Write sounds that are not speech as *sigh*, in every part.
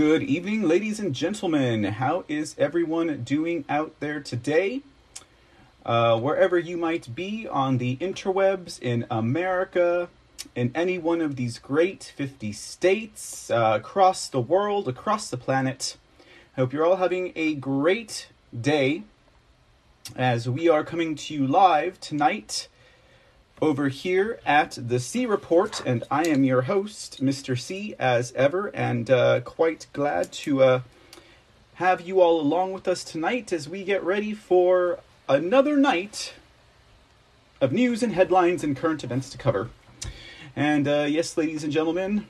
Good evening, ladies and gentlemen. How is everyone doing out there today? Uh, wherever you might be on the interwebs in America, in any one of these great 50 states, uh, across the world, across the planet. I hope you're all having a great day as we are coming to you live tonight over here at the C Report, and I am your host, Mr. C, as ever, and uh, quite glad to uh, have you all along with us tonight as we get ready for another night of news and headlines and current events to cover. And uh, yes, ladies and gentlemen,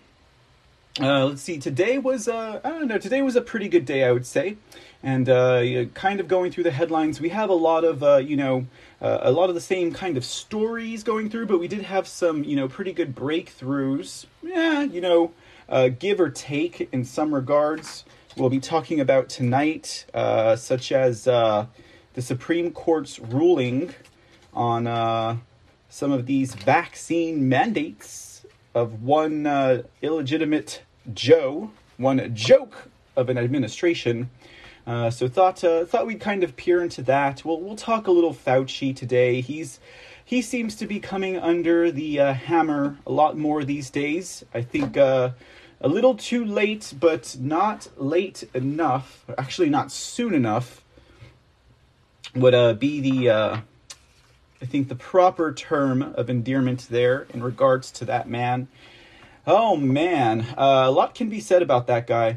uh, let's see. Today was uh, I don't know. Today was a pretty good day, I would say. And uh, kind of going through the headlines, we have a lot of you know uh, a lot of the same kind of stories going through, but we did have some you know pretty good breakthroughs. Yeah, you know, uh, give or take in some regards. We'll be talking about tonight, uh, such as uh, the Supreme Court's ruling on uh, some of these vaccine mandates of one uh, illegitimate Joe, one joke of an administration. Uh, so thought uh, thought we'd kind of peer into that. We'll we'll talk a little Fauci today. He's he seems to be coming under the uh, hammer a lot more these days. I think uh, a little too late, but not late enough. Actually, not soon enough. Would uh, be the uh, I think the proper term of endearment there in regards to that man. Oh man, uh, a lot can be said about that guy.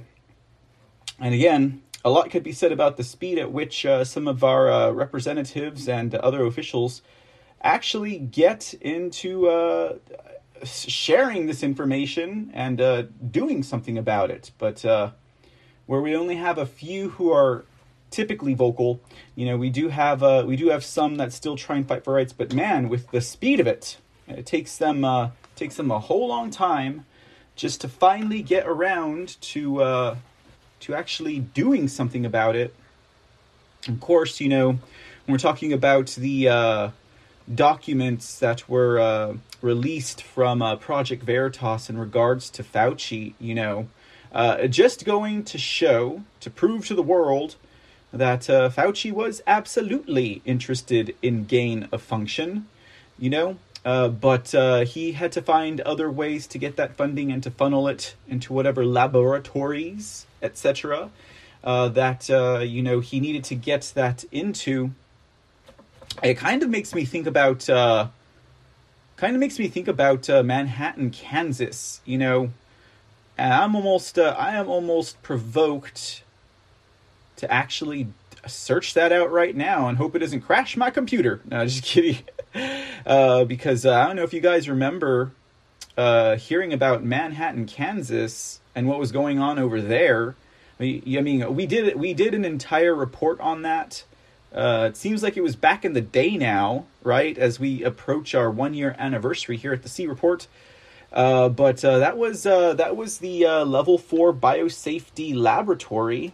And again, a lot could be said about the speed at which uh, some of our uh, representatives and other officials actually get into uh, sharing this information and uh, doing something about it. But uh, where we only have a few who are typically vocal, you know, we do have uh, we do have some that still try and fight for rights. But man, with the speed of it, it takes them takes them a whole long time just to finally get around to to actually doing something about it. Of course, you know, we're talking about the uh, documents that were uh, released from uh, Project Veritas in regards to Fauci, you know, uh, just going to show, to prove to the world that uh, Fauci was absolutely interested in gain of function, you know, uh, but uh, he had to find other ways to get that funding and to funnel it into whatever laboratories, etc., uh, that uh, you know he needed to get that into. It kind of makes me think about, uh, kind of makes me think about uh, Manhattan, Kansas. You know, and I'm almost, I am almost provoked to actually search that out right now and hope it doesn't crash my computer. No, just *laughs* kidding. Uh, because uh, I don't know if you guys remember uh, hearing about Manhattan, Kansas, and what was going on over there. I mean, we did we did an entire report on that. Uh, it seems like it was back in the day now, right? As we approach our one year anniversary here at the C Report. Uh, but uh, that was that was the level four biosafety laboratory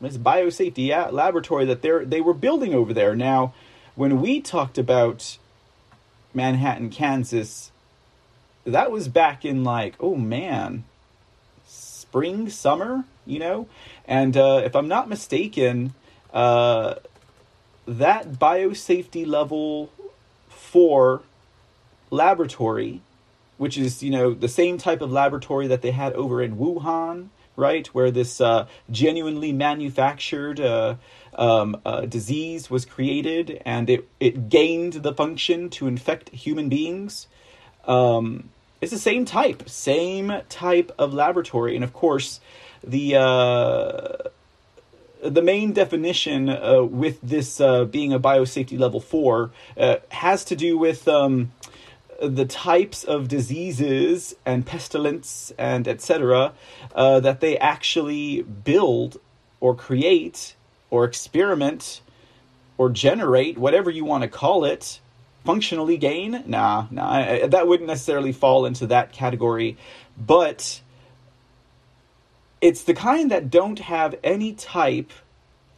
this biosafety laboratory that they they were building over there. Now, when we talked about Manhattan, Kansas, that was back in like, oh man, spring, summer, you know? And uh, if I'm not mistaken, uh, that biosafety level four laboratory, which is, you know, the same type of laboratory that they had over in Wuhan, right? Where this uh, genuinely manufactured uh, um, uh, disease was created and it, it gained the function to infect human beings. Um, it's the same type, same type of laboratory. And of course, the uh, the main definition uh, with this uh, being a biosafety level four uh, has to do with um, the types of diseases and pestilence and etc. Uh, that they actually build or create or experiment or generate, whatever you want to call it, functionally gain. Nah, nah, that wouldn't necessarily fall into that category, but it's the kind that don't have any type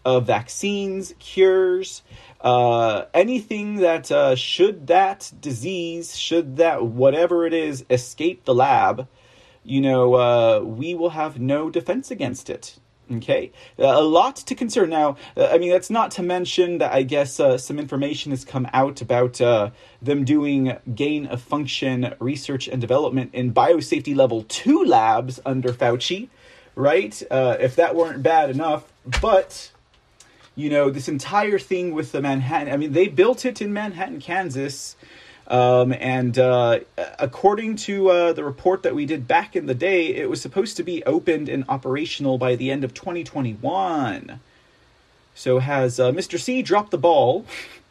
of vaccines, cures, uh, anything that uh, should that disease, should that whatever it is, escape the lab, you know, uh, we will have no defense against it. Okay, uh, a lot to consider. Now, uh, I mean, that's not to mention that I guess uh, some information has come out about uh, them doing gain of function research and development in biosafety level two labs under Fauci, right? If that weren't bad enough, but you know, this entire thing with the Manhattan, I mean, they built it in Manhattan, Kansas. Um, and uh, according to uh, the report that we did back in the day, it was supposed to be opened and operational by the end of 2021. So has uh, Mr. C dropped the ball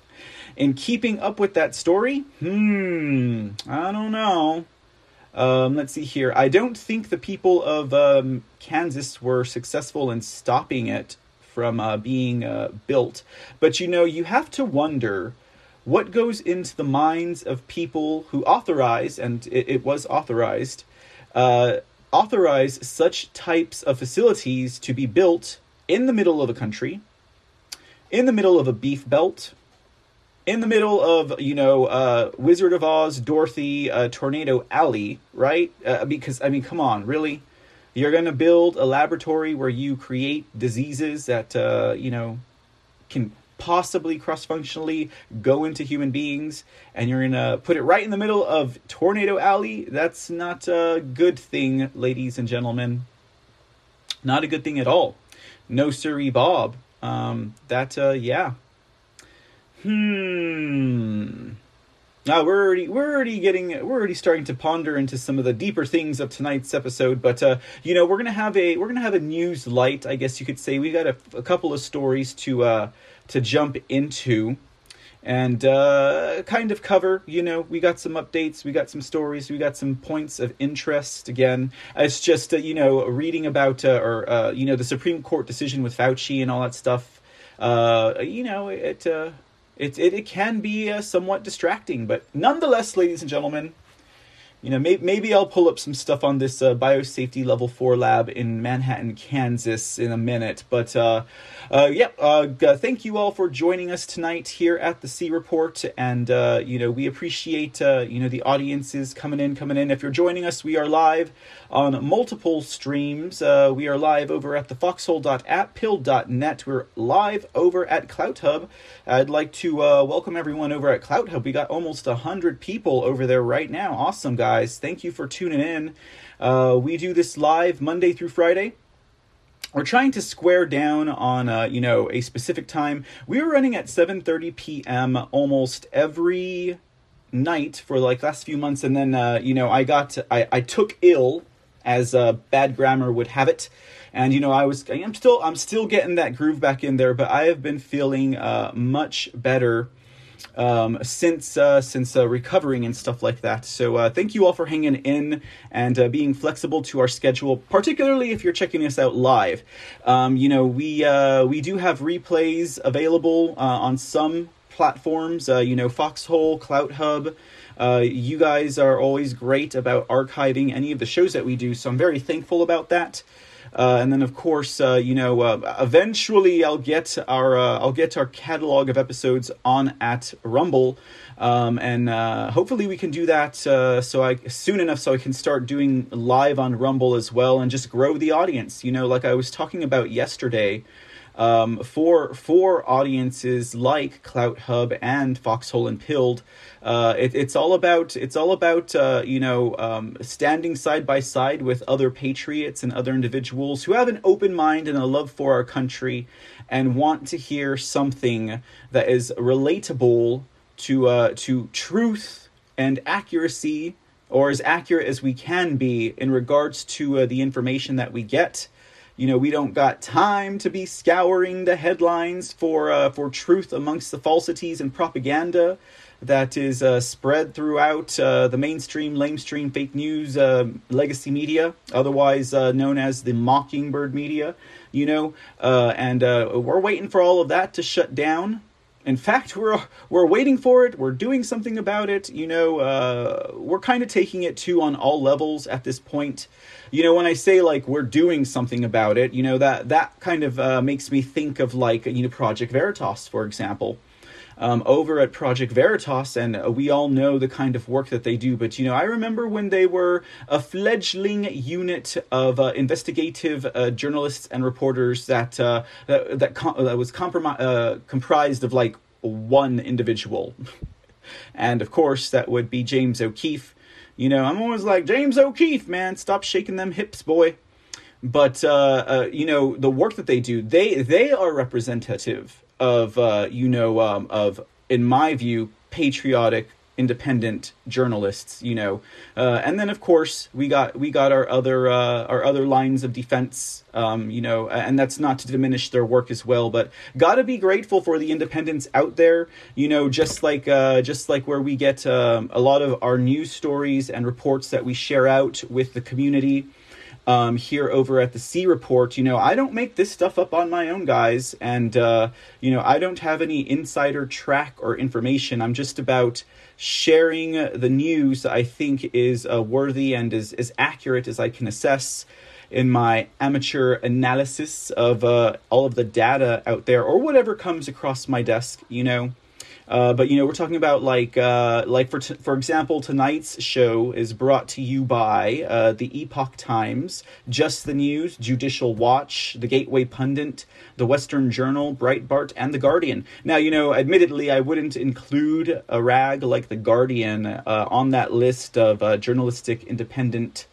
*laughs* in keeping up with that story? Hmm, I don't know. Um, let's see here. I don't think the people of um, Kansas were successful in stopping it from uh, being uh, built. But you know, you have to wonder what goes into the minds of people who authorize, and it, it was authorized, uh, authorize such types of facilities to be built in the middle of a country, in the middle of a beef belt, in the middle of you know uh, Wizard of Oz, Dorothy, uh, Tornado Alley, right? Uh, because I mean, come on, really? You're gonna build a laboratory where you create diseases that uh, you know can possibly cross functionally go into human beings and you're gonna put it right in the middle of Tornado Alley, that's not a good thing, ladies and gentlemen. Not a good thing at all. No siree Bob. Um, that, uh, yeah. Hmm. Now we're already we're already getting we're already starting to ponder into some of the deeper things of tonight's episode, but uh, you know we're gonna have a we're gonna have a news light, I guess you could say. We got a, a couple of stories to uh, to jump into and uh, kind of cover. You know, we got some updates, we got some stories, we got some points of interest. Again, it's just uh, you know reading about uh, or uh, you know the Supreme Court decision with Fauci and all that stuff. Uh, you know, it uh, it it, it can be somewhat distracting, but nonetheless, ladies and gentlemen, you know, maybe, maybe I'll pull up some stuff on this uh, biosafety level four lab in Manhattan, Kansas in a minute. But uh, uh, yeah, uh, thank you all for joining us tonight here at the C Report, and uh, you know we appreciate uh, you know the audiences coming in, coming in. If you're joining us, we are live on multiple streams. we are live over at the Foxhole.app, Pilled.net. We're live over at CloutHub. I'd like to welcome everyone over at CloutHub. We got almost hundred people over there right now. Awesome, guys guys. Thank you for tuning in. Uh, we do this live Monday through Friday. We're trying to square down on uh, you know a specific time. We were running at 7:30 p.m. almost every night for like last few months, and then uh, you know I got I, I took ill as uh, bad grammar would have it and you know i was i'm still i'm still getting that groove back in there but i have been feeling uh, much better um, since uh, since uh, recovering and stuff like that. So uh, thank you all for hanging in and uh, being flexible to our schedule, particularly if you're checking us out live. Um, you know we uh, we do have replays available uh, on some platforms. you know Foxhole, CloutHub. Uh, you guys are always great about archiving any of the shows that we do, so I'm very thankful about that. Uh, and then of course, uh, you know, uh, eventually I'll get our uh, I'll get our catalog of episodes on at Rumble, um, and uh, hopefully we can do that uh, so I soon enough so I can start doing live on Rumble as well and just grow the audience. You know, like I was talking about yesterday um, for for audiences like CloutHub and Foxhole and Pilled. Uh, it, it's all about it's all about uh, you know um, standing side by side with other patriots and other individuals who have an open mind and a love for our country and want to hear something that is relatable to uh, to truth and accuracy or as accurate as we can be in regards to uh, the information that we get you know we don't got time to be scouring the headlines for uh, for truth amongst the falsities and propaganda that is uh, spread throughout uh, the mainstream lamestream fake news uh, legacy media otherwise uh, known as the mockingbird media you know uh, and we're waiting for all of that to shut down in fact, we're we're waiting for it. We're doing something about it. You know, uh, we're kind of taking it to on all levels at this point. You know, when I say like we're doing something about it, you know that that kind of uh, makes me think of like you know Project Veritas, for example. um, over at Project Veritas, and uh, we all know the kind of work that they do. But you know, I remember when they were a fledgling unit of uh, investigative uh, journalists and reporters that uh, that that, com- that was uh, comprised of like one individual, *laughs* and of course that would be James O'Keefe. You know, I'm always like James O'Keefe, man, stop shaking them hips, boy. But uh, uh, you know the work that they do they they are representative of uh, you know um, of in my view patriotic independent journalists you know. Uh, and then of course we got we got our other uh, our other lines of defense um, you know and that's not to diminish their work as well but gotta be grateful for the independents out there you know just like uh, just like where we get um, a lot of our news stories and reports that we share out with the community um, here over at the C Report. You know, I don't make this stuff up on my own, guys, and uh, you know, I don't have any insider track or information. I'm just about sharing the news I think is uh, worthy and is as accurate as I can assess in my amateur analysis of uh, all of the data out there or whatever comes across my desk. You know. Uh, but you know, we're talking about like uh, like for t- for example, tonight's show is brought to you by uh, the Epoch Times, Just the News, Judicial Watch, the Gateway Pundit, the Western Journal, Breitbart, and the Guardian. Now, you know, admittedly, I wouldn't include a rag like the Guardian uh, on that list of uh, journalistic independent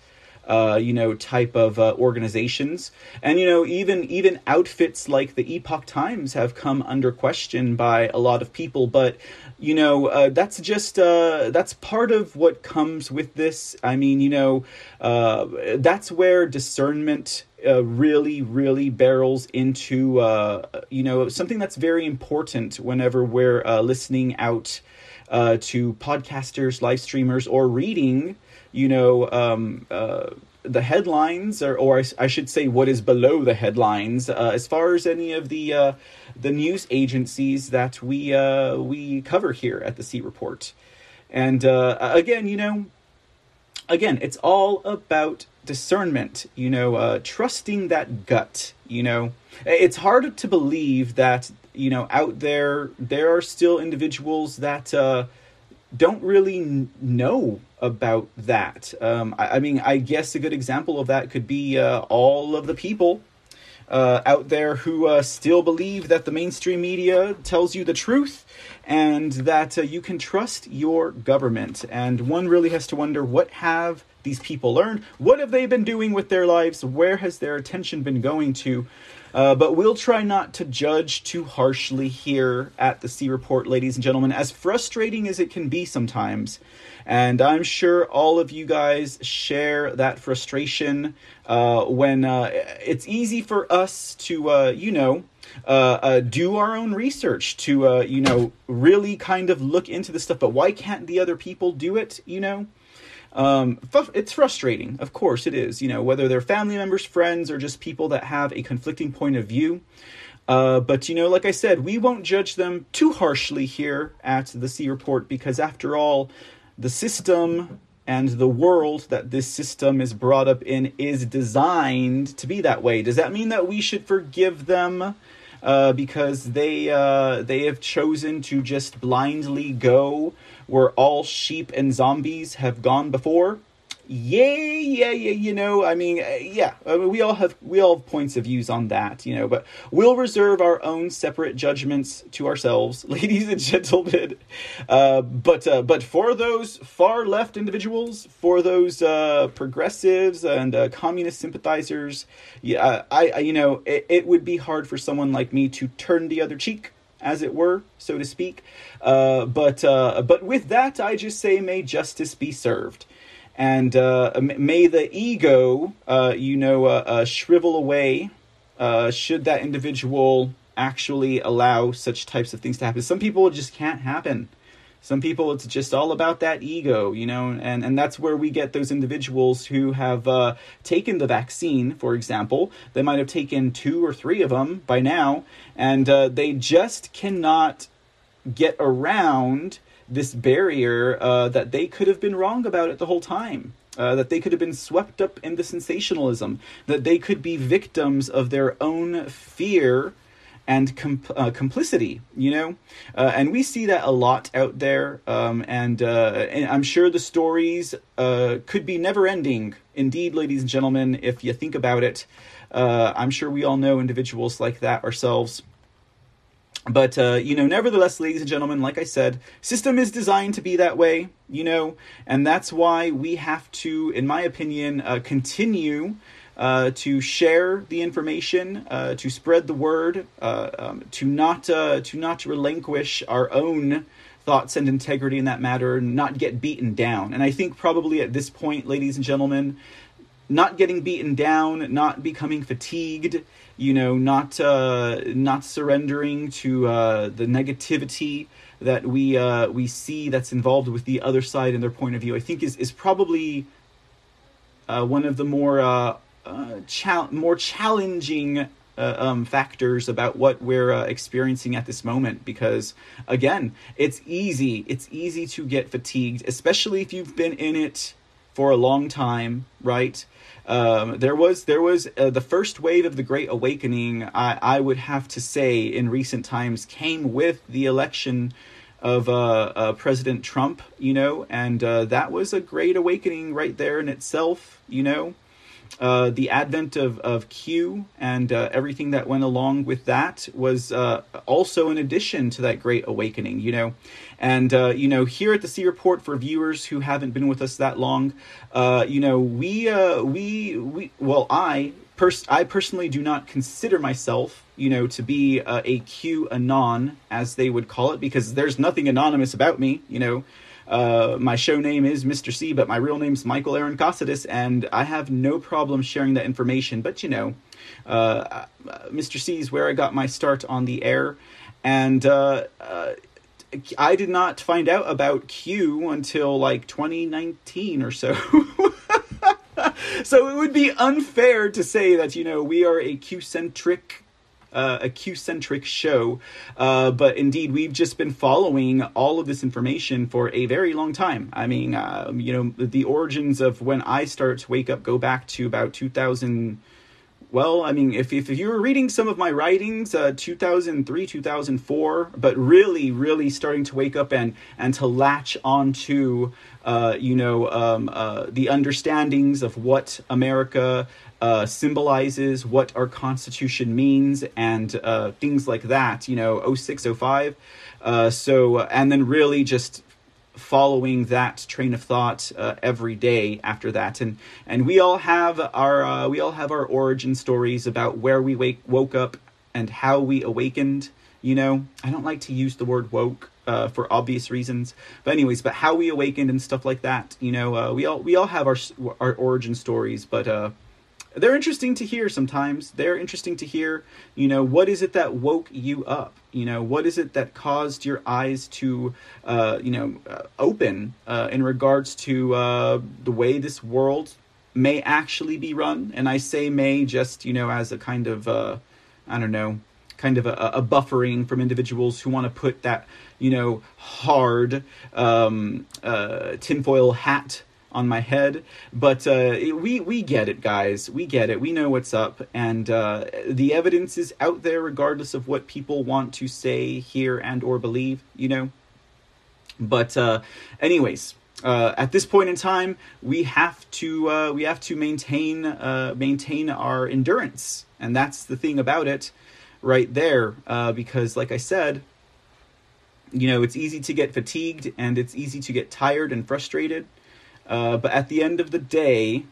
uh, you know, type of uh, organizations. And you know, even even outfits like the Epoch Times have come under question by a lot of people. But you know, uh, that's just uh, that's part of what comes with this. I mean, you know, uh, that's where discernment. Uh, really, really barrels into uh, you know something that's very important whenever we're uh, listening out to podcasters, live streamers, or reading you know, um, uh, the headlines, or, or I, should say, what is below the headlines, uh, as far as any of the uh, the news agencies that we uh, we cover here at the C Report. And uh, again, you know, again, it's all about discernment. You know, uh, trusting that gut. You know, it's hard to believe that you know out there there are still individuals that uh, don't really know about that. Um, I, I, mean, I guess a good example of that could be uh, all of the people uh, out there who uh, still believe that the mainstream media tells you the truth and that uh, you can trust your government. And one really has to wonder what have these people learned? What have they been doing with their lives? Where has their attention been going to? Uh, but we'll try not to judge too harshly here at the C Report, ladies and gentlemen, as frustrating as it can be sometimes. And I'm sure all of you guys share that frustration uh, when uh, it's easy for us to, uh, you know, uh, uh, do our own research to, uh, you know, really kind of look into this stuff. But why can't the other people do it, you know? Um, it's frustrating, of course it is. You know, whether they're family members, friends, or just people that have a conflicting point of view. Uh, but you know, like I said, we won't judge them too harshly here at the C Report because, after all, the system and the world that this system is brought up in is designed to be that way. Does that mean that we should forgive them uh, because they uh, they have chosen to just blindly go where all sheep and zombies have gone before? Yeah, yeah, yeah, you know, I mean, uh, yeah, I mean, we all have we all have points of views on that, you know, but we'll reserve our own separate judgments to ourselves, *laughs* ladies and gentlemen. Uh, but uh, but for those far left individuals, for those uh, progressives and uh, communist sympathizers, yeah, I, I you know, it, it would be hard for someone like me to turn the other cheek as it were, so to speak. Uh, but uh, but with that, I just say, may justice be served and uh, may the ego, uh, you know, uh, uh shrivel away. Uh, should that individual actually allow such types of things to happen? Some people just can't happen. Some people, it's just all about that ego, you know, and, and that's where we get those individuals who have uh, taken the vaccine, for example. They might have taken two or three of them by now, and they just cannot get around this barrier uh, that they could have been wrong about it the whole time. Uh, that they could have been swept up in the sensationalism, that they could be victims of their own fear and com- uh, complicity, you know, uh, and we see that a lot out there, um, and, uh, and, I'm sure the stories uh, could be never ending. Indeed, ladies and gentlemen, if you think about it, uh, I'm sure we all know individuals like that ourselves. But uh, you know, nevertheless, ladies and gentlemen, like I said, system is designed to be that way, you know, and that's why we have to, in my opinion, continue uh, to share the information, uh, to spread the word, uh, um, to not uh, to not relinquish our own thoughts and integrity in that matter, not get beaten down. And I think probably at this point, ladies and gentlemen, not getting beaten down, not becoming fatigued, you know, not uh, not surrendering to uh, the negativity that we we see that's involved with the other side and their point of view. I think is is probably one of the more uh, cha- more challenging uh, um, factors about what we're uh, experiencing at this moment because again it's easy it's easy to get fatigued especially if you've been in it for a long time right um, there was there was uh, the first wave of the great awakening I, I would have to say in recent times came with the election of uh, uh, President Trump, you know, and uh, that was a great awakening right there in itself, you know. Uh, the advent of, of Q and uh, everything that went along with that was uh, also an addition to that great awakening, you know. And, uh, you know, here at the C Report, for viewers who haven't been with us that long, uh, you know, we, we, we, well, I, pers- I personally do not consider myself, you know, to be a Q anon, as they would call it, because there's nothing anonymous about me, you know. Uh, my show name is Mr. C, but my real name's Michael Aaron Cossidis, and I have no problem sharing that information. But you know, uh, uh Mr. C is where I got my start on the air, and uh, uh, I did not find out about Q until like 2019 or so. *laughs* so it would be unfair to say that you know we are a Q centric uh, a Q-centric show, uh, but indeed we've just been following all of this information for a very long time. I mean, uh, you know, the origins of when I start to wake up go back to about 2000- well, I mean, if, if you were reading some of my writings, uh, 2003, 2004, but really, really starting to wake up and, and to latch onto, uh, you know, um, uh, the understandings of what America uh, symbolizes, what our Constitution means, and uh, things like that, you know, 06, 05. Uh, so, and then really just following that train of thought uh, every day after that. And and we all have our uh, we all have our origin stories about where we wake woke up and how we awakened you know. I don't like to use the word woke uh, for obvious reasons. But anyways but how we awakened and stuff like that you know uh, we all we all have our our origin stories but uh they're interesting to hear sometimes. They're interesting to hear, you know, what is it that woke you up? You know, what is it that caused your eyes to, uh, you know, uh, open uh, in regards to uh, the way this world may actually be run? And I say may just, you know, as a kind of, uh, I don't know, kind of a, a buffering from individuals who want to put that, you know, hard um, uh, tinfoil hat on my head. But uh, we we get it, guys. We get it. We know what's up, and uh, the evidence is out there, regardless of what people want to say, hear, and or believe. You know. But uh, anyways. Uh, at this point in time, we have to uh, we have to maintain uh, maintain our endurance, and that's the thing about it, right there. Uh, because, like I said, you know, it's easy to get fatigued and it's easy to get tired and frustrated. Uh, but at the end of the day,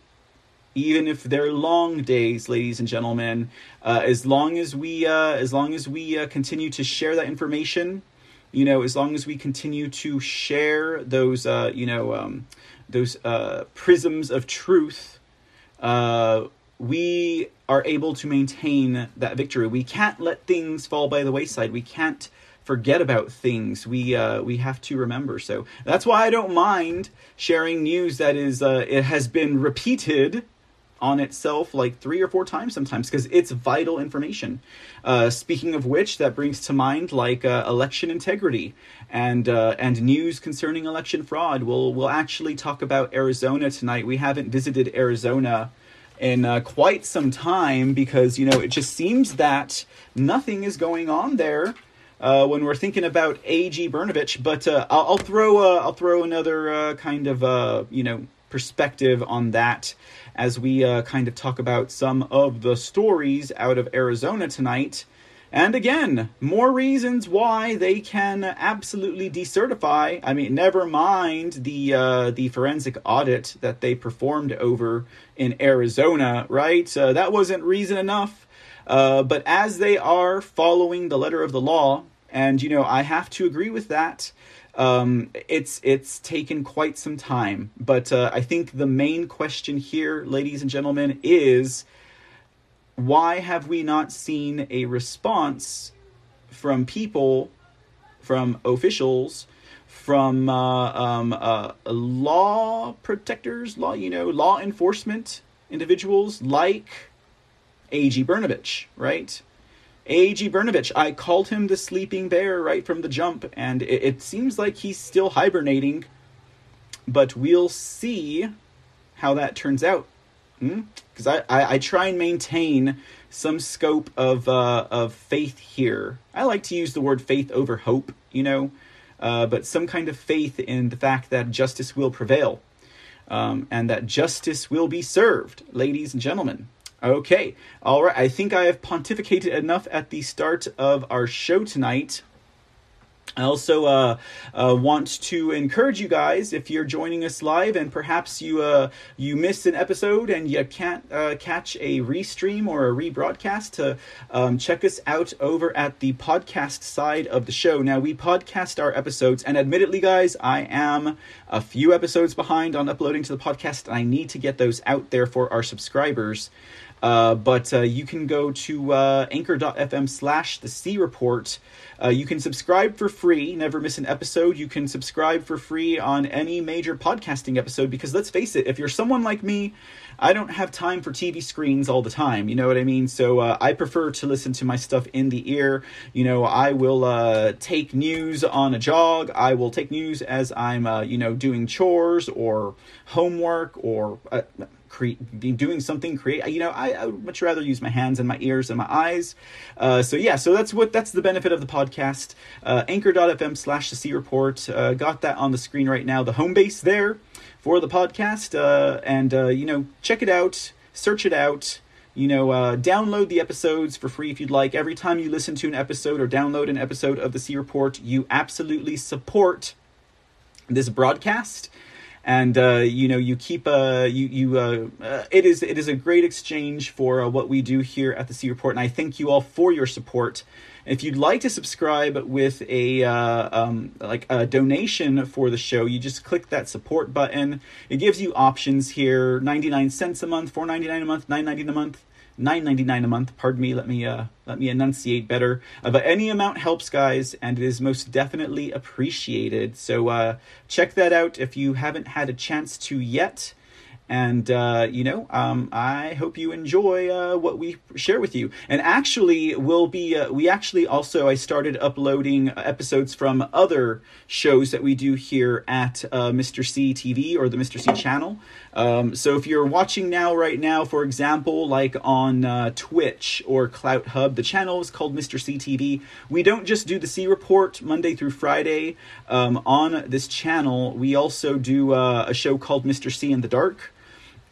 even if they're long days, ladies and gentlemen, uh, as long as we uh, as long as we uh, continue to share that information, you know, as long as we continue to share those uh, you know um, those prisms of truth, we are able to maintain that victory. We can't let things fall by the wayside. We can't forget about things we uh, we have to remember. So that's why I don't mind sharing news that is uh, it has been repeated on itself like three or four times sometimes because it's vital information. Uh, speaking of which, that brings to mind like uh, election integrity and uh, and news concerning election fraud. We'll we'll actually talk about Arizona tonight. We haven't visited Arizona in uh, quite some time because you know it just seems that nothing is going on there uh, when we're thinking about AG Brnovich. But uh, I'll, I'll, throw uh, I'll throw another uh, kind of uh, you know perspective on that as we kind of talk about some of the stories out of Arizona tonight. And again, more reasons why they can absolutely decertify. I mean, never mind the uh, the forensic audit that they performed over in Arizona, right? Uh, that wasn't reason enough. Uh, but as they are following the letter of the law, and you know, I have to agree with that. Um, it's it's taken quite some time, but uh, I think the main question here, ladies and gentlemen, is why have we not seen a response from people, from officials, from uh, um, uh, law protectors, law you know, law enforcement individuals like A.G. Brnovich, right? A.G. Brnovich, I called him the sleeping bear right from the jump, and it, it seems like he's still hibernating, but we'll see how that turns out because hmm? I, I, I, try and maintain some scope of uh, of faith here. I like to use the word faith over hope, you know, uh, but some kind of faith in the fact that justice will prevail um, and that justice will be served, ladies and gentlemen. Okay, all right. I think I have pontificated enough at the start of our show tonight. I also uh, uh, want to encourage you guys if you're joining us live and perhaps you uh, you missed an episode and you can't uh, catch a restream or a rebroadcast to um, check us out over at the podcast side of the show. Now we podcast our episodes, and admittedly, guys, I am a few episodes behind on uploading to the podcast, and I need to get those out there for our subscribers. Uh, but uh, you can go to uh, anchor.fm slash the C report. Uh, you can subscribe for free, never miss an episode. You can subscribe for free on any major podcasting episode because let's face it, if you're someone like me, I don't have time for TV screens all the time. You know what I mean? So uh, I prefer to listen to my stuff in the ear. You know, I will take news on a jog. I will take news as I'm, you know, doing chores or homework or doing something create you know I, I, would much rather use my hands and my ears and my eyes. Uh, so yeah so that's what that's the benefit of the podcast. Uh, anchor.fm slash the c report. Uh, got that on the screen right now the home base there for the podcast. Uh, and uh, you know check it out search it out you know uh, download the episodes for free if you'd like. Every time you listen to an episode or download an episode of the c report you absolutely support this broadcast and uh, you know you keep uh, you you uh, uh, it is it is a great exchange for uh, what we do here at the C Report, and I thank you all for your support. If you'd like to subscribe with a uh, um, like a donation for the show, you just click that support button. It gives you options here: ninety nine cents a month, four ninety nine a month, nine ninety a month nine ninety nine a month. Pardon me. Let me uh, let me enunciate better. Uh, but any amount helps, guys, and it is most definitely appreciated. So uh, check that out if you haven't had a chance to yet. And, uh, you know, um, I hope you enjoy uh, what we share with you. And actually, we'll be, uh, we actually also, I started uploading episodes from other shows that we do here at uh, Mr. C TV or the Mr. C channel. Um, so if you're watching now, right now, for example, like on uh, Twitch or Clout Hub, the channel is called Mr. C TV. We don't just do the C Report Monday through Friday um, on this channel. We also do uh, a show called Mr. C in the Dark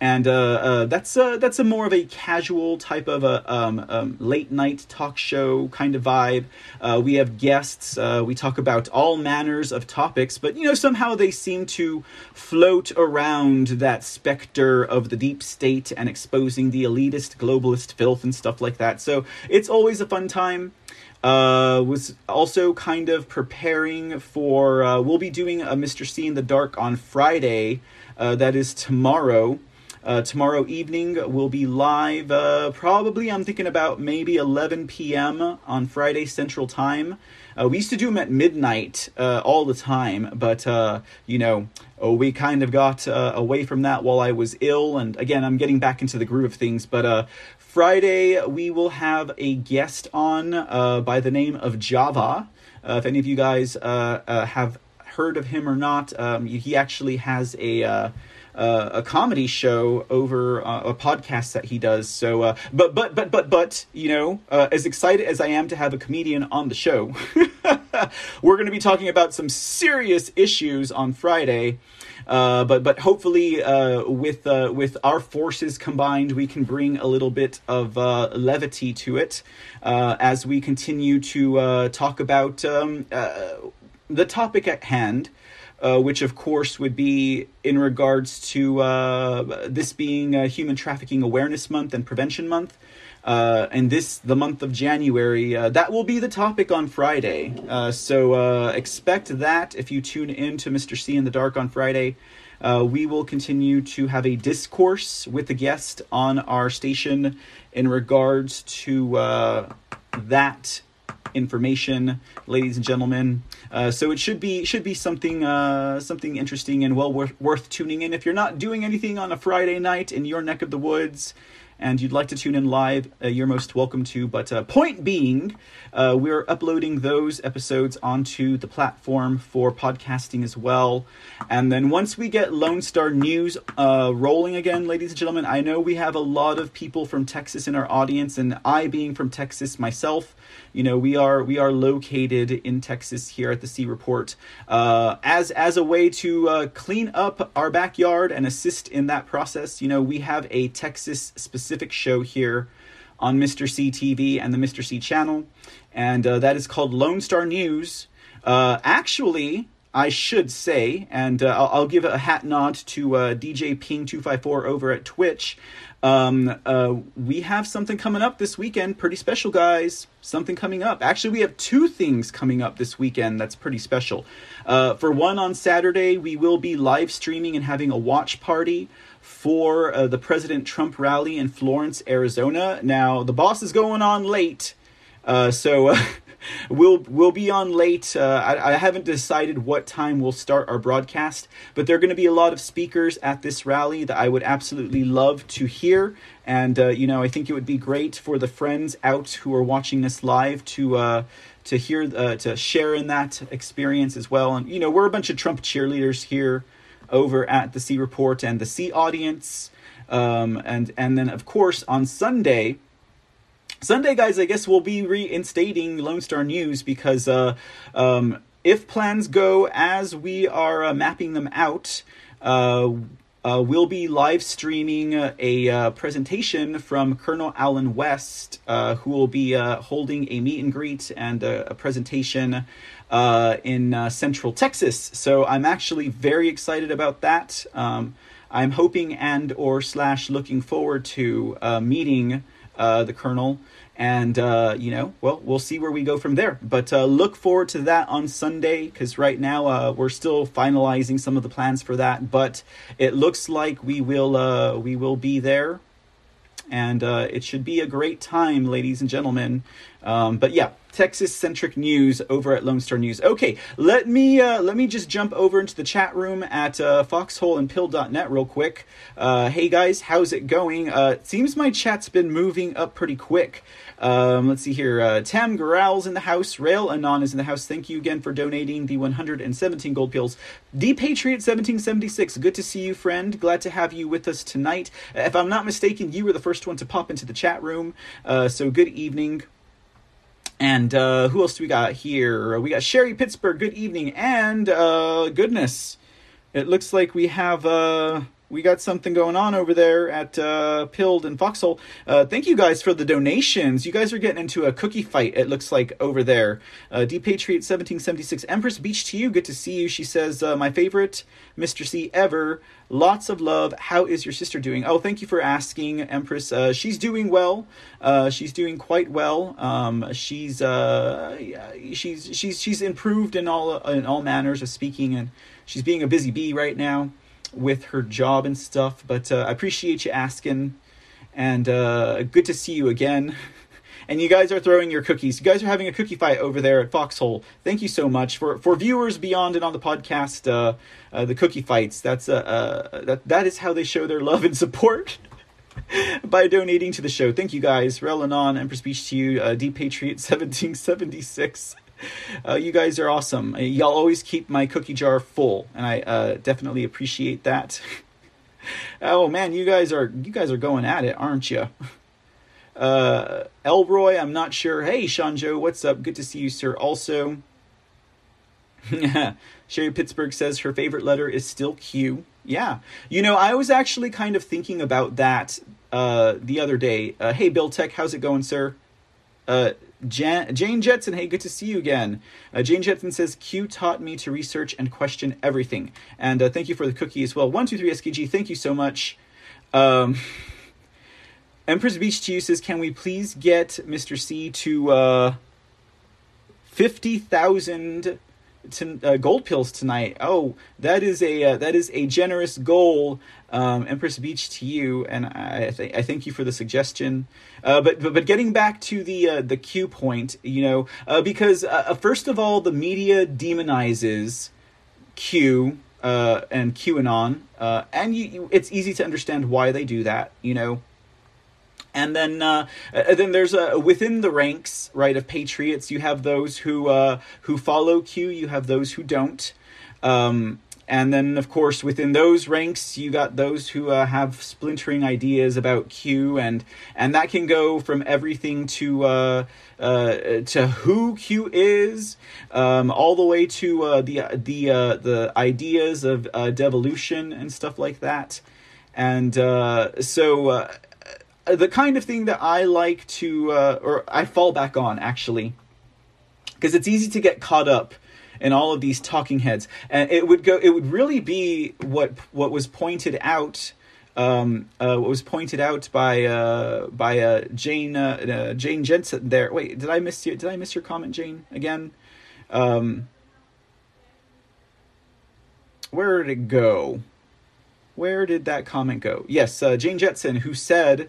and uh, uh, that's uh, that's a more of a casual type of a um, um, late night talk show kind of vibe. Uh, we have guests. Uh, we talk about all manners of topics, but you know somehow they seem to float around that specter of the deep state and exposing the elitist globalist filth and stuff like that. So it's always a fun time. Uh, was also kind of preparing for. Uh, we'll be doing a Mr. C in the Dark on Friday. Uh, that is tomorrow. Uh, tomorrow evening we'll be live. Uh, probably, I'm thinking about maybe 11 p.m. on Friday Central Time. Uh, we used to do them at midnight uh, all the time, but uh, you know, oh, we kind of got uh, away from that while I was ill. And again, I'm getting back into the groove of things. But Friday we will have a guest on by the name of Java. if any of you guys have heard of him or not, um, he actually has a uh, a comedy show over uh, a podcast that he does. So, uh, but but but but but you know, uh, as excited as I am to have a comedian on the show, *laughs* we're going to be talking about some serious issues on Friday. Uh, but but hopefully uh, with uh, with our forces combined, we can bring a little bit of uh, levity to it uh, as we continue to talk about um, the topic at hand. Which of course would be in regards to this being Human Trafficking Awareness Month and Prevention Month, uh, and this the month of January. Uh, that will be the topic on Friday. Uh, so uh, expect that if you tune in to Mr. C in the Dark on Friday. Uh, we will continue to have a discourse with the guest on our station in regards to uh, that information, ladies and gentlemen. Uh, so it should be should be something uh, something interesting and well worth, worth tuning in. If you're not doing anything on a Friday night in your neck of the woods, and you'd like to tune in live, uh, you're most welcome to. But uh, point being, uh, we're uploading those episodes onto the platform for podcasting as well. And then once we get Lone Star News uh, rolling again, ladies and gentlemen, I know we have a lot of people from Texas in our audience, and I being from Texas myself, you know we are we are located in Texas here at the C Report uh, as as a way to uh, clean up our backyard and assist in that process. You know we have a Texas specific show here on Mr. C TV and the Mr. C channel, and uh, that is called Lone Star News. Uh, actually, I should say, and uh, I'll, I'll, give a hat nod to uh, DJ Ping two five four over at Twitch. Um, uh, we have something coming up this weekend. Pretty special, guys. Something coming up. Actually, we have two things coming up this weekend that's pretty special. Uh, for one, on Saturday, we will be live streaming and having a watch party for uh, the President Trump rally in Florence, Arizona. Now, the boss is going on late, uh, so. *laughs* *laughs* we'll we'll be on late. Uh, I, I, haven't decided what time we'll start our broadcast, but there are going to be a lot of speakers at this rally that I would absolutely love to hear. And uh, you know, I think it would be great for the friends out who are watching this live to uh, to hear uh, to share in that experience as well. And you know, we're a bunch of Trump cheerleaders here over at the C Report and the C audience. Um, and and then of course on Sunday Sunday, guys, I guess we'll be reinstating Lone Star News because uh, um, if plans go as we are uh, mapping them out, uh, uh we'll be live streaming a uh, presentation from Colonel Allen West, uh, who will be holding a meet and greet and a, a presentation in Central Texas. So I'm actually very excited about that. Um, I'm hoping and or slash looking forward to meeting the Colonel and uh, you know well we'll see where we go from there. But uh, look forward to that on sunday because right now uh, we're still finalizing some of the plans for that. But it looks like we will uh, we will be there. And uh, it should be a great time ladies and gentlemen um, but yeah Texas centric news over at Lone Star News. Okay, let me uh, let me just jump over into the chat room at uh, foxholeandpill.net real quick. Uh, hey guys, how's it going? Uh, seems my chat's been moving up pretty quick. Um, let's see here. Uh, Tam Garal's in the house. Rail Anon is in the house. Thank you again for donating the 117 gold pills. D Patriot 1776. Good to see you, friend. Glad to have you with us tonight. If I'm not mistaken, you were the first one to pop into the chat room. Uh, so good evening. And uh, who else do we got here? We got Sherry Pittsburgh. Good evening. And uh, goodness, it looks like we have. Uh, we got something going on over there at uh, Pilled and Foxhole. Uh, thank you guys for the donations. You guys are getting into a cookie fight, it looks like, over there. Uh, D Patriot 1776. Empress Beach to you. Good to see you. She says, uh, My favorite Mr. C ever. Lots of love. How is your sister doing? Oh, thank you for asking, Empress. Uh, she's doing well. Uh, she's doing quite well. Um, she's uh, she's she's she's improved in all in all manners of speaking, and she's being a busy bee right now with her job and stuff. But uh, I appreciate you asking, and uh, good to see you again. *laughs* and you guys are throwing your cookies. You guys are having a cookie fight over there at Foxhole. Thank you so much for for viewers beyond and on the podcast. Uh, uh, the cookie fights. That's uh, uh, that that is how they show their love and support. *laughs* by donating to the show. Thank you guys. Relanon, Empress Beach to you, uh, Patriot 1776. *laughs* Uh, you guys are awesome. Y'all always keep my cookie jar full, and I uh, definitely appreciate that. *laughs* oh man, you guys are you guys are going at it, aren't you? *laughs* Uh, Elroy, I'm not sure. Hey, Shanjo, what's up? Good to see you, sir. Also, Sherry Pittsburgh says her favorite letter is still Q. Yeah. You know, I was actually kind of thinking about that uh, the other day. Uh, hey, Bill Tech, how's it going, sir? Uh, Jan- Jane Jetson, hey, good to see you again. Uh, Jane Jetson says, Q taught me to research and question everything. And uh, thank you for the cookie as well. 123SKG, thank you so much. Um, *laughs* Empress Beach to you says, can we please get Mr. C to uh, 50,000 to, uh, gold pills tonight. Oh, that is a uh, that is a generous goal, um, Empress Beach to you, and I th- I thank you for the suggestion. Uh, but, but but getting back to the uh, the Q point, you know, uh, because uh, first of all, the media demonizes Q uh and QAnon, uh, and you, you, it's easy to understand why they do that, you know. And then, uh, then there's a within the ranks, right, of patriots. You have those who uh, who follow Q. You have those who don't. Um, and then, of course, within those ranks, you got those who uh, have splintering ideas about Q, and and that can go from everything to uh, uh, to who Q is, um, all the way to uh, the the uh, the ideas of uh, devolution and stuff like that. And so uh, the kind of thing that I like to, uh, or I fall back on actually, because it's easy to get caught up in all of these talking heads, and it would go, it would really be what what was pointed out. Um, uh, what was pointed out by uh, by uh, Jane uh, uh, Jane Jensen there. Wait, did I miss you? Did I miss your comment, Jane? Again, um, where did it go? Where did that comment go? Yes, uh, Jane Jetson, who said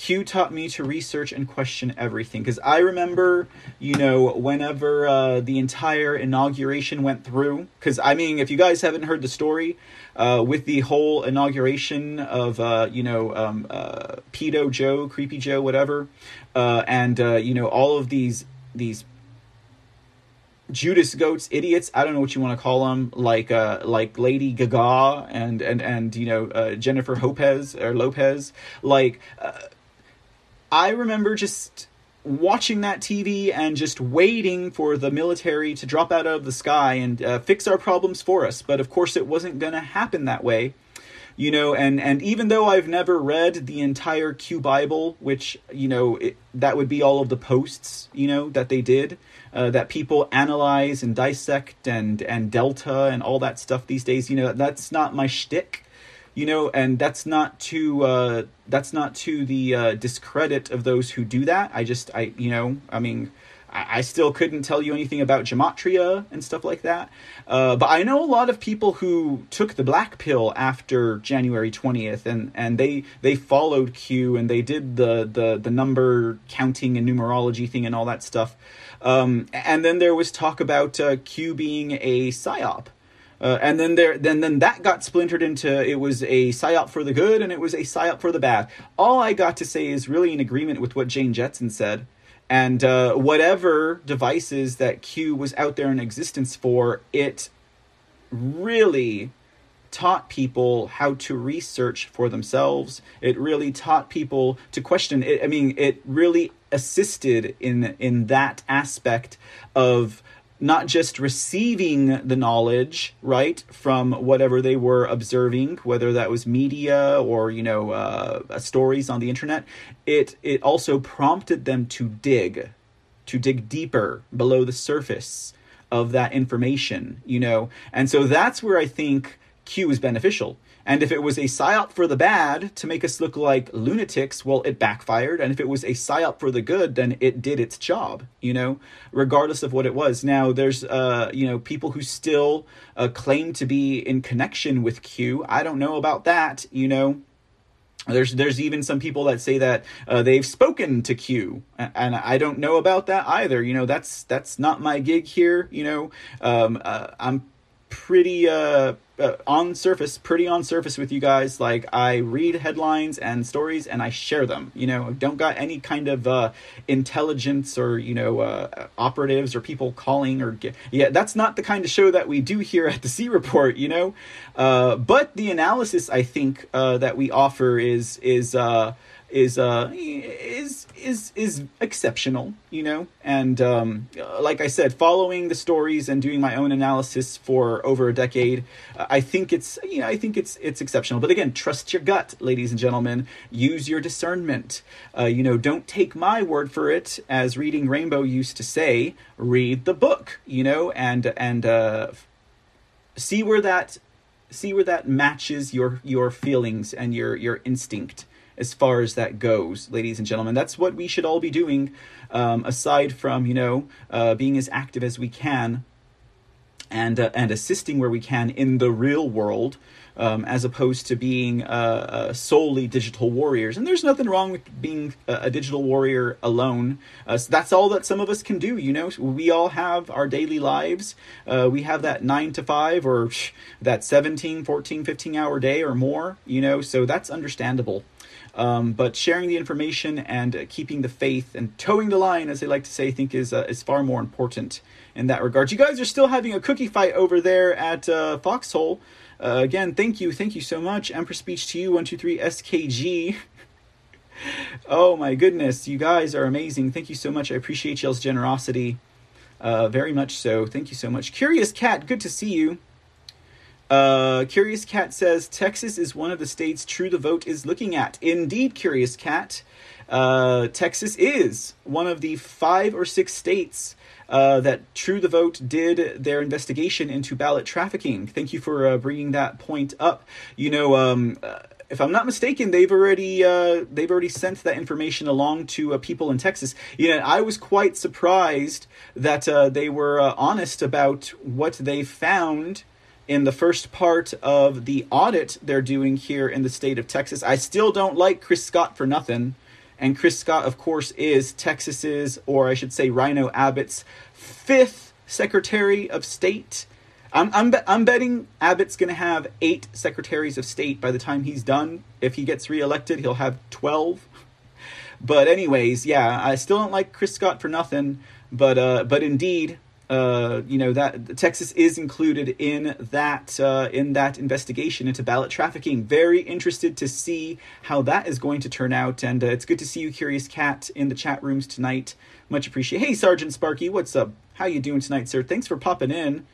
Q taught me to research and question everything because I remember, you know, whenever uh, the entire inauguration went through. Because I mean, if you guys haven't heard the story, uh, with the whole inauguration of, uh, you know, um, uh, pedo Joe, creepy Joe, whatever, uh, and uh, you know all of these these Judas goats, idiots. I don't know what you want to call them, like uh, like Lady Gaga and and and you know uh, Jennifer Lopez or Lopez, like. Uh, I remember just watching that TV and just waiting for the military to drop out of the sky and uh, fix our problems for us. But of course, it wasn't going to happen that way. You know, and, and even though I've never read the entire Q Bible, which, you know, it, that would be all of the posts, you know, that they did, uh, that people analyze and dissect and, and delta and all that stuff these days, you know, that's not my shtick you know and that's not to uh that's not to the uh discredit of those who do that i just i you know i mean I, still couldn't tell you anything about gematria and stuff like that. Uh, but I know a lot of people who took the black pill after January 20th and, and they, they followed Q and they did the, the, the number counting and numerology thing and all that stuff. Um, and then there was talk about uh, Q being a psyop. Uh, and then there, then then that got splintered into it was a psyop for the good and it was a psyop for the bad. All I got to say is really in agreement with what Jane Jetson said, and uh, whatever devices that Q was out there in existence for, it really taught people how to research for themselves. It really taught people to question. It, I mean, it really assisted in in that aspect of not just receiving the knowledge right from whatever they were observing whether that was media or you know uh, stories on the internet it it also prompted them to dig to dig deeper below the surface of that information you know? And so that's where i think q is beneficial and if it was a psyop for the bad to make us look like lunatics, well, it backfired. And if it was a psyop for the good, then it did its job, you know, regardless of what it was. Now, there's, uh, you know, people who still uh, claim to be in connection with Q. I don't know about that, you know. There's there's even some people that say that uh, they've spoken to Q, and I don't know about that either. You know, that's that's not my gig here. You know, um, uh, I'm pretty uh, uh, on surface, pretty on surface with you guys. Like I read headlines and stories and I share them. You know, don't got any kind of uh, intelligence or you know uh, operatives or people calling or get, yeah. That's not the kind of show that we do here at the C Report. You know, uh, but the analysis I think uh, that we offer is is. Is uh is is is exceptional you know? And um like i said following the stories and doing my own analysis for over a decade i think it's you know i think it's it's exceptional. But again trust your gut ladies and gentlemen. Use your discernment. Uh, you know don't take my word for it. As reading rainbow used to say read the book you know? And and uh see where that see where that matches your your feelings and your your instinct as far as that goes, ladies and gentlemen. That's what we should all be doing, um, aside from, you know, uh, being as active as we can and, uh, and assisting where we can in the real world. Um, as opposed to being uh, uh, solely digital warriors. And there's nothing wrong with being a, a digital warrior alone. Uh, so that's all that some of us can do. You know, we all have our daily lives. Uh, we have that nine to five or that 17, 14, 15 hour day or more, you know, so that's understandable. Um, but sharing the information and uh, keeping the faith and toeing the line, as they like to say, I think is uh, is far more important in that regard. You guys are still having a cookie fight over there at uh, Foxhole. Uh, again, thank you, thank you so much. Emperor speech to you, one two three SKG. *laughs* oh my goodness, you guys are amazing. Thank you so much. I appreciate y'all's generosity. Uh, very much so. Thank you so much. Curious Cat, good to see you. Uh, Curious Cat says Texas is one of the states True the Vote is looking at. Indeed, Curious Cat. Uh, Texas is one of the five or six states uh, that True the Vote did their investigation into ballot trafficking. Thank you for uh, bringing that point up. You know, um, uh, if I'm not mistaken, they've already uh, they've already sent that information along to uh, people in Texas. You know, I was quite surprised that they were honest about what they found in the first part of the audit they're doing here in the state of Texas. I still don't like Chris Scott for nothing. And Chris Scott, of course, is Texas's, or I should say, Rhino Abbott's fifth Secretary of State. I'm I'm, I'm betting Abbott's going to have eight secretaries of state by the time he's done. If he gets reelected, he'll have twelve. But anyways, yeah, I still don't like Chris Scott for nothing. But uh, but indeed, uh, you know that Texas is included in that uh, in that investigation into ballot trafficking. Very interested to see how that is going to turn out, and uh, it's good to see you, Curious Cat, in the chat rooms tonight. Much appreciated. Hey, Sergeant Sparky, what's up? How you doing tonight, sir? Thanks for popping in.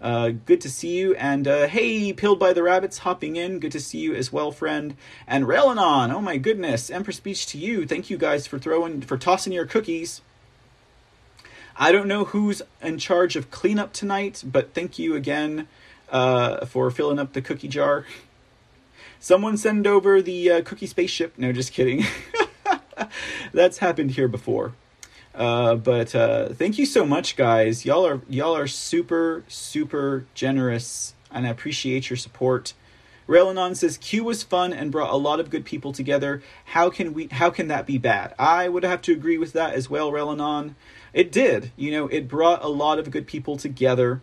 Uh, good to see you. And uh, hey, Pilled by the Rabbits hopping in. Good to see you as well, friend. And Railanon, oh my goodness. Emperor speech to you. Thank you guys for throwing, for tossing your cookies. I don't know who's in charge of cleanup tonight, but thank you again uh, for filling up the cookie jar. Someone send over the uh, cookie spaceship. No, just kidding. *laughs* That's happened here before. Uh, but uh, thank you so much, guys. Y'all are y'all are super super generous, and I appreciate your support. Railanon says Q was fun and brought a lot of good people together. How can we? How can that be bad? I would have to agree with that as well, Railanon it did. You know, it brought a lot of good people together.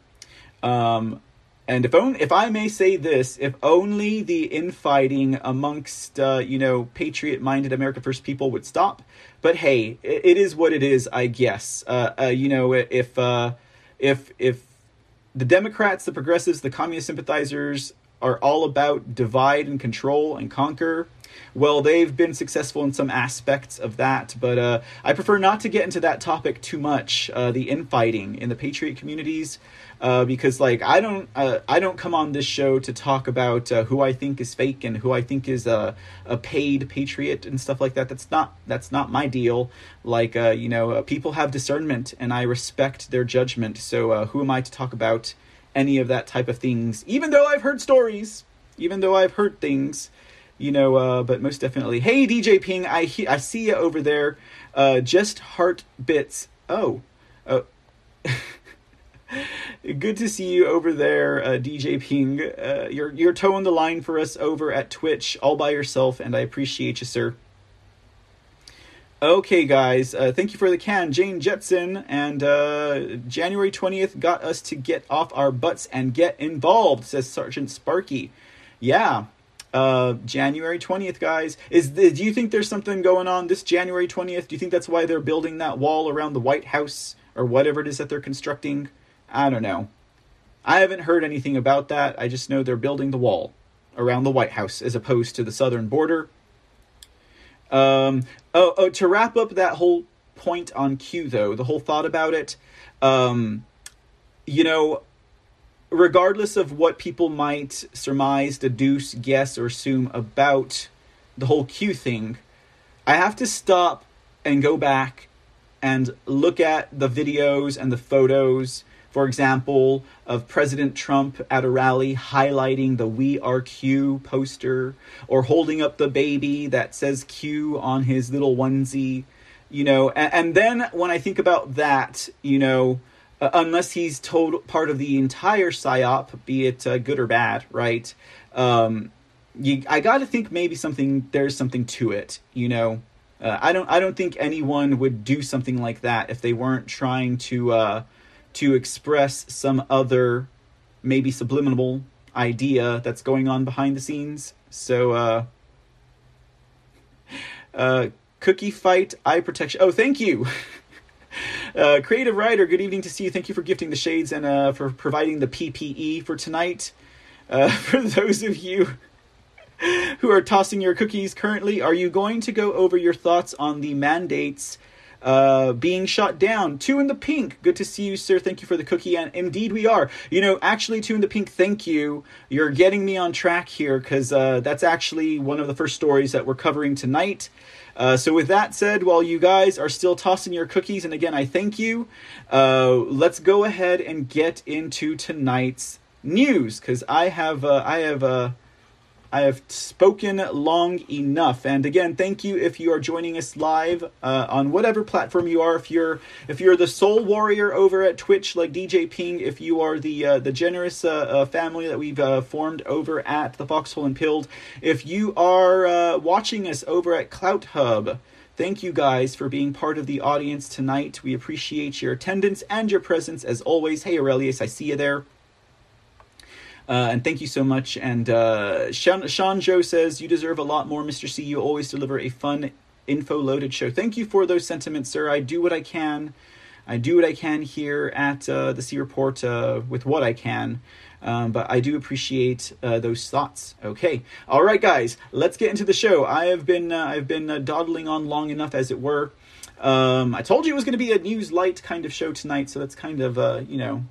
Um, and if only, if I may say this, if only the infighting amongst uh, you know patriot-minded America First people would stop. But hey, it, it is what it is, I guess. Uh, uh, you know, if uh, if if the Democrats, the progressives, the communist sympathizers are all about divide and control and conquer, well, they've been successful in some aspects of that, but uh, I prefer not to get into that topic too much. Uh, the infighting in the patriot communities, uh, because like I don't uh, I don't come on this show to talk about uh, who I think is fake and who I think is a a paid patriot and stuff like that. That's not that's not my deal. Like uh, you know, people have discernment, and I respect their judgment. So who am I to talk about any of that type of things? Even though I've heard stories, even though I've heard things you know, uh, but most definitely. Hey, DJ Ping, I he- I see you over there. Uh, just heart bits. Oh, oh. *laughs* Good to see you over there, uh, DJ Ping. Uh, you're you're toeing the line for us over at Twitch all by yourself, and I appreciate you, sir. Okay, guys, uh, thank you for the can, Jane Jetson. And uh, January 20th got us to get off our butts and get involved, says Sergeant Sparky. Yeah, uh, January 20th, guys. Is Do you think there's something going on this January 20th? Do you think that's why they're building that wall around the White House or whatever it is that they're constructing? I don't know. I haven't heard anything about that. I just know they're building the wall around the White House as opposed to the southern border. Um, oh, oh, to wrap up that whole point on Q, though, the whole thought about it, um, you know, regardless of what people might surmise, deduce, guess, or assume about the whole Q thing, I have to stop and go back and look at the videos and the photos for example, of President Trump at a rally highlighting the We Are Q poster or holding up the baby that says Q on his little onesie, you know. And, and then when I think about that, you know, uh, unless he's told part of the entire psyop, be it uh, good or bad, right? Um, you, I got to think maybe something there's something to it, you know. Uh, I don't I don't think anyone would do something like that if they weren't trying to uh, to express some other maybe subliminal idea that's going on behind the scenes. So uh uh cookie fight eye protection. Oh, thank you. *laughs* uh creative writer, good evening to see you. Thank you for gifting the shades and uh for providing the PPE for tonight. Uh *laughs* for those of you who are tossing your cookies currently, are you going to go over your thoughts on the mandates uh, being shot down. Two in the pink. Good to see you, sir. Thank you for the cookie. And indeed, we are. You know, actually, two in the pink. Thank you. You're getting me on track here because uh, that's actually one of the first stories that we're covering tonight. Uh, so, with that said, while you guys are still tossing your cookies, and again, I thank you, uh, let's go ahead and get into tonight's news because I have uh, I have uh, I have spoken long enough. And again, thank you if you are joining us live uh, on whatever platform you are. If you're if you're the sole warrior over at Twitch like DJ Ping, if you are the uh, the generous uh, uh family that we've uh, formed over at the Foxhole and Pilled, if you are uh, watching us over at Clout Hub. Thank you guys for being part of the audience tonight. We appreciate your attendance and your presence as always. Hey Aurelius, I see you there. Uh, and thank you so much. And uh, Sean, Sean Joe says, You deserve a lot more, Mr. C. You always deliver a fun, info loaded show. Thank you for those sentiments, sir. I do what I can. I do what I can here at uh, the C Report uh, with what I can. Um, but I do appreciate uh, those thoughts. Okay, all right, guys, let's get into the show. I have been uh, I've been uh, dawdling on long enough, as it were. Um, I told you it was going to be a news light kind of show tonight, so that's kind of uh, you know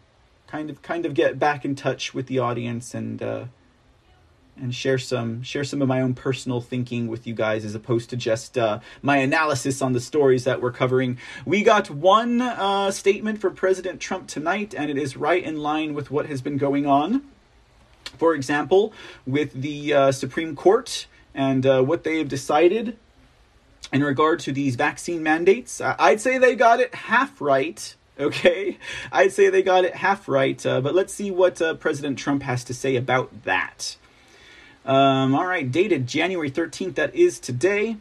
kind of kind of get back in touch with the audience and uh, and share some share some of my own personal thinking with you guys as opposed to just uh, my analysis on the stories that we're covering. We got one uh, statement from President Trump tonight, and it is right in line with what has been going on. For example, with the uh, Supreme Court and uh, what they have decided in regard to these vaccine mandates. I'd say they got it half right Okay, I'd say they got it half right, uh, but let's see what uh, President Trump has to say about that. Um, all right, dated January 13th, that is today.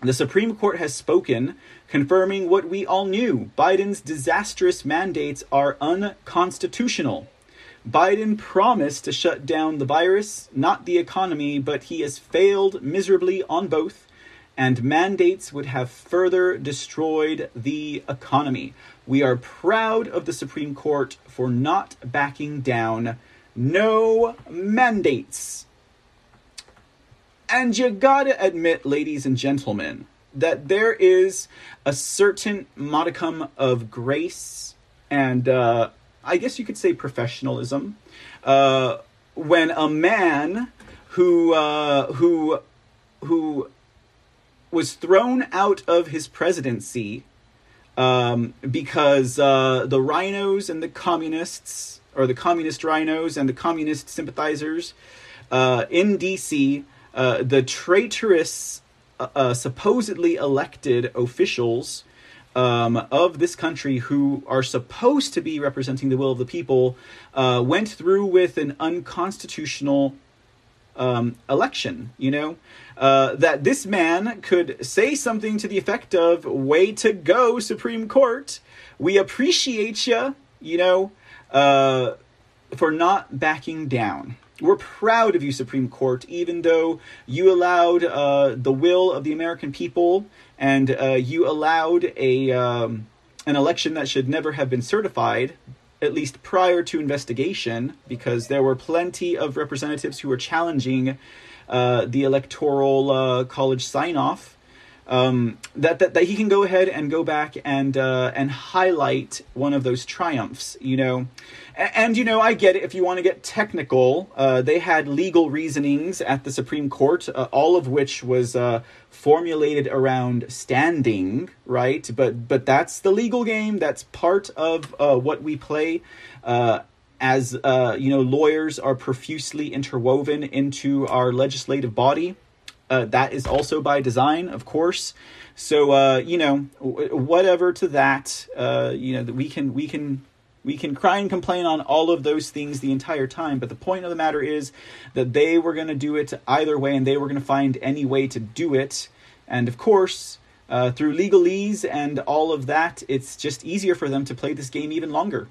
The Supreme Court has spoken, confirming what we all knew Biden's disastrous mandates are unconstitutional. Biden promised to shut down the virus, not the economy, but he has failed miserably on both, and mandates would have further destroyed the economy. We are proud of the Supreme Court for not backing down. No mandates. And you gotta admit, ladies and gentlemen, that there is a certain modicum of grace and uh, I guess you could say professionalism uh, when a man who uh, who who was thrown out of his presidency um, because uh, the rhinos and the communists, or the communist rhinos and the communist sympathizers uh, in DC, uh, the traitorous, uh, uh, supposedly elected officials um, of this country who are supposed to be representing the will of the people uh, went through with an unconstitutional um, election. You know, uh, that this man could say something to the effect of, "Way to go, Supreme Court! We appreciate you." You know, uh, for not backing down. We're proud of you, Supreme Court, even though you allowed uh, the will of the American people and uh, you allowed a um, an election that should never have been certified, at least prior to investigation, because there were plenty of representatives who were challenging uh, the electoral uh, college sign off. Um, that, that that he can go ahead and go back and uh, and highlight one of those triumphs, you know, and, you know I get it if you want to get technical. Uh, they had legal reasonings at the Supreme Court, uh, all of which was uh, formulated around standing, right? But but that's the legal game. That's part of uh, what we play. As uh, you know, lawyers are profusely interwoven into our legislative body. Uh, that is also by design, of course. So uh, you know, w- whatever to that, uh, you know, that we can we can we can cry and complain on all of those things the entire time. But the point of the matter is that they were going to do it either way, and they were going to find any way to do it. And of course, uh, through legalese and all of that, it's just easier for them to play this game even longer.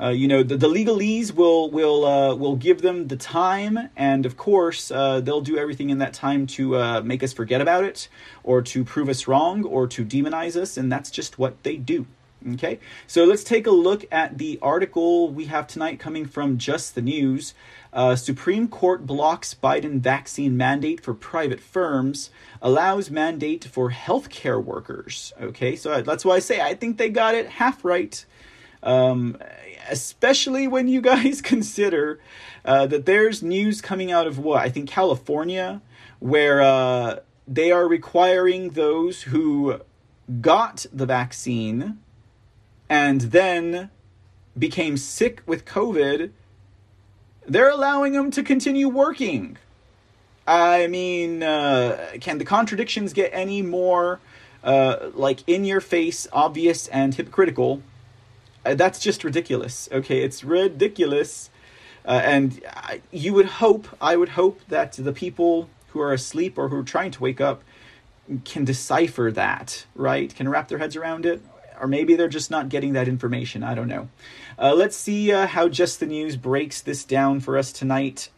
Uh, you know the, the legalese will will uh, will give them the time, and of course uh, they'll do everything in that time to uh, make us forget about it, or to prove us wrong, or to demonize us, and that's just what they do. Okay, so let's take a look at the article we have tonight coming from Just the News. Uh, Supreme Court blocks Biden vaccine mandate for private firms, allows mandate for healthcare workers. Okay, so that's why I say I think they got it half right. Um, especially when you guys *laughs* consider uh, that there's news coming out of what I think California, where uh, they are requiring those who got the vaccine and then became sick with COVID, they're allowing them to continue working. I mean, uh, can the contradictions get any more uh, like in your face, obvious, and hypocritical? Uh, that's just ridiculous. Okay, it's ridiculous. Uh, and I, you would hope, I would hope that the people who are asleep or who are trying to wake up can decipher that, right? Can wrap their heads around it. Or maybe they're just not getting that information. I don't know. Uh, let's see uh, how Just the News breaks this down for us tonight.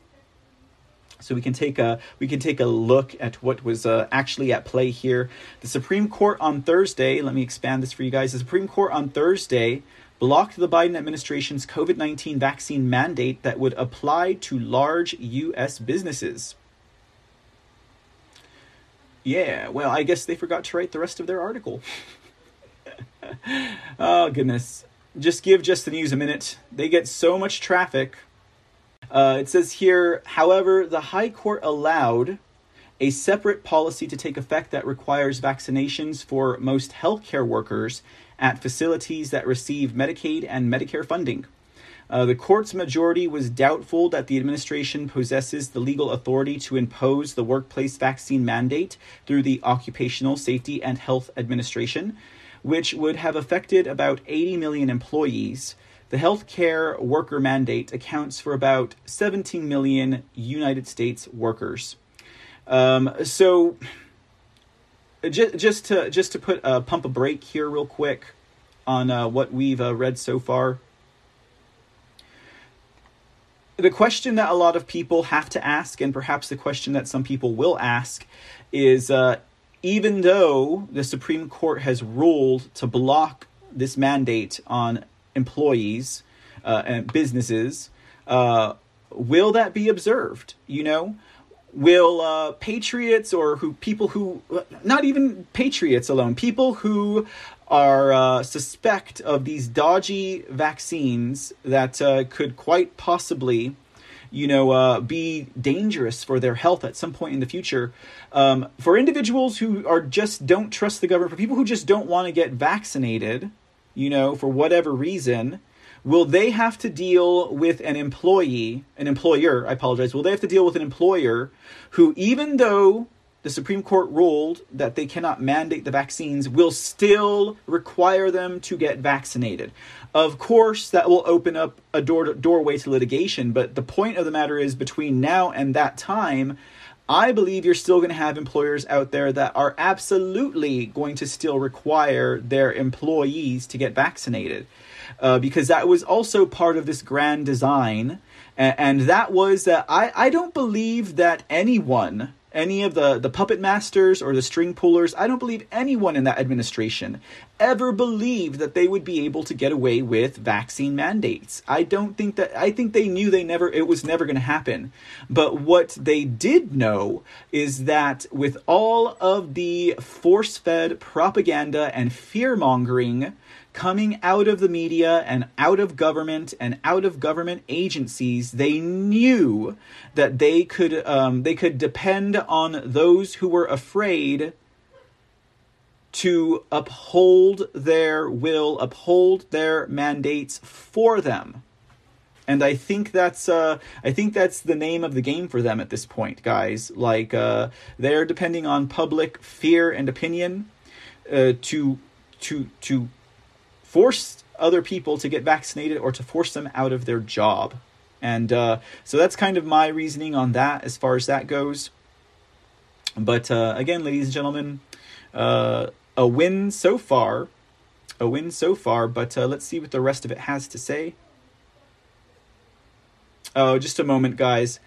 So we can take a we can take a look at what was uh, actually at play here. The Supreme Court on Thursday. Let me expand this for you guys. The Supreme Court on Thursday blocked the Biden administration's COVID 19 vaccine mandate that would apply to large U.S. businesses. Yeah, well, I guess they forgot to write the rest of their article. *laughs* oh, goodness. Just give Just the News a minute. They get so much traffic. Uh, it says here, however, the High Court allowed a separate policy to take effect that requires vaccinations for most healthcare workers at facilities that receive Medicaid and Medicare funding. Uh, the court's majority was doubtful that the administration possesses the legal authority to impose the workplace vaccine mandate through the Occupational Safety and Health Administration, which would have affected about 80 million employees. The healthcare worker mandate accounts for about 17 million United States workers. Um, so, just just to just to put a pump a break here real quick on uh, what we've uh, read so far. The question that a lot of people have to ask, and perhaps the question that some people will ask, is uh, even though the Supreme Court has ruled to block this mandate on employees uh, and businesses, uh, will that be observed? You know, will uh, patriots or who people who not even patriots alone people who are uh, suspect of these dodgy vaccines that uh, could quite possibly you know uh, be dangerous for their health at some point in the future. Um, for individuals who are just don't trust the government for people who just don't want to get vaccinated you know for whatever reason will they have to deal with an employee, an employer, I apologize, will they have to deal with an employer who, even though the Supreme Court ruled that they cannot mandate the vaccines will still require them to get vaccinated. Of course, that will open up a door doorway to litigation, but the point of the matter is between now and that time, I believe you're still going to have employers out there that are absolutely going to still require their employees to get vaccinated. Uh, because that was also part of this grand design. And, that was that I, I don't believe that anyone any of the, the puppet masters or the string pullers, I don't believe anyone in that administration ever believed that they would be able to get away with vaccine mandates. I don't think that, I think they knew they never, it was never going to happen. But what they did know is that with all of the force fed propaganda and fear mongering, coming out of the media and out of government and out of government agencies, they knew that they could um, they could depend on those who were afraid to uphold their will, uphold their mandates for them. And I think that's uh, I think that's the name of the game for them at this point, guys. Like uh, they're depending on public fear and opinion uh, to to to force other people to get vaccinated or to force them out of their job. And uh, so that's kind of my reasoning on that as far as that goes. But uh, again, ladies and gentlemen, uh, a win so far. A win so far, but uh, let's see what the rest of it has to say. Oh, just a moment, guys.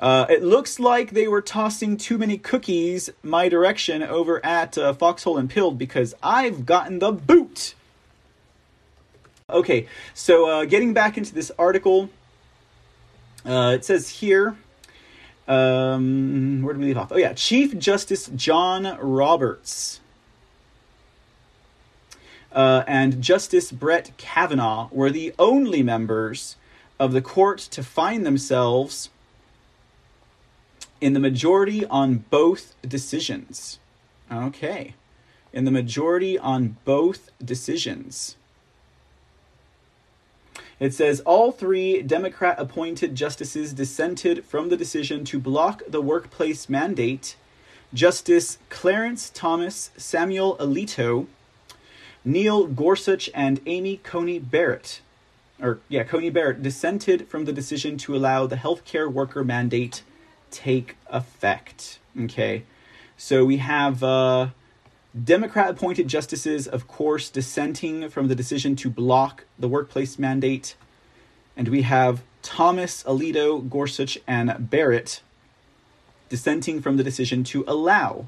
Uh, it looks like they were tossing too many cookies my direction over at uh, Foxhole and Pilled because I've gotten the boot. Okay, so uh, getting back into this article, uh, it says here, um, where did we leave off? Oh, yeah, Chief Justice John Roberts uh, and Justice Brett Kavanaugh were the only members of the court to find themselves in the majority on both decisions. Okay, in the majority on both decisions. It says all three Democrat appointed justices dissented from the decision to block the workplace mandate. Justice Clarence Thomas, Samuel Alito, Neil Gorsuch, and Amy Coney Barrett, or yeah, Coney Barrett dissented from the decision to allow the healthcare worker mandate take effect. Okay, so we have uh, Democrat appointed justices, of course, dissenting from the decision to block the workplace mandate. And we have Thomas, Alito, Gorsuch, and Barrett dissenting from the decision to allow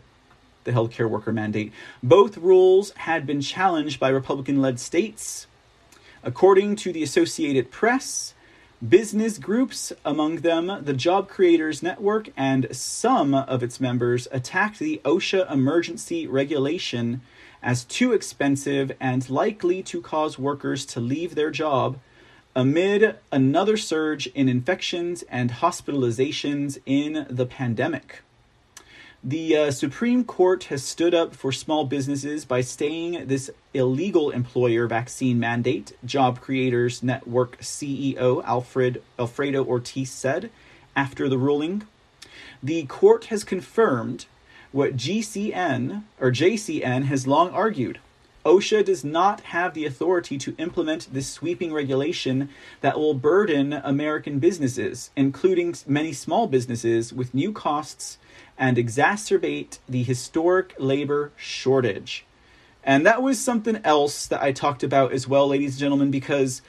the healthcare worker mandate. Both rules had been challenged by Republican led states. According to the Associated Press, Business groups, among them the Job Creators Network and some of its members, attacked the OSHA emergency regulation as too expensive and likely to cause workers to leave their job amid another surge in infections and hospitalizations in the pandemic. The uh, Supreme Court has stood up for small businesses by staying this illegal employer vaccine mandate, Job Creators Network CEO Alfred Alfredo Ortiz said after the ruling. The court has confirmed what GCN or JCN has long argued. OSHA does not have the authority to implement this sweeping regulation that will burden American businesses, including many small businesses, with new costs and exacerbate the historic labor shortage. And that was something else that I talked about as well, ladies and gentlemen, because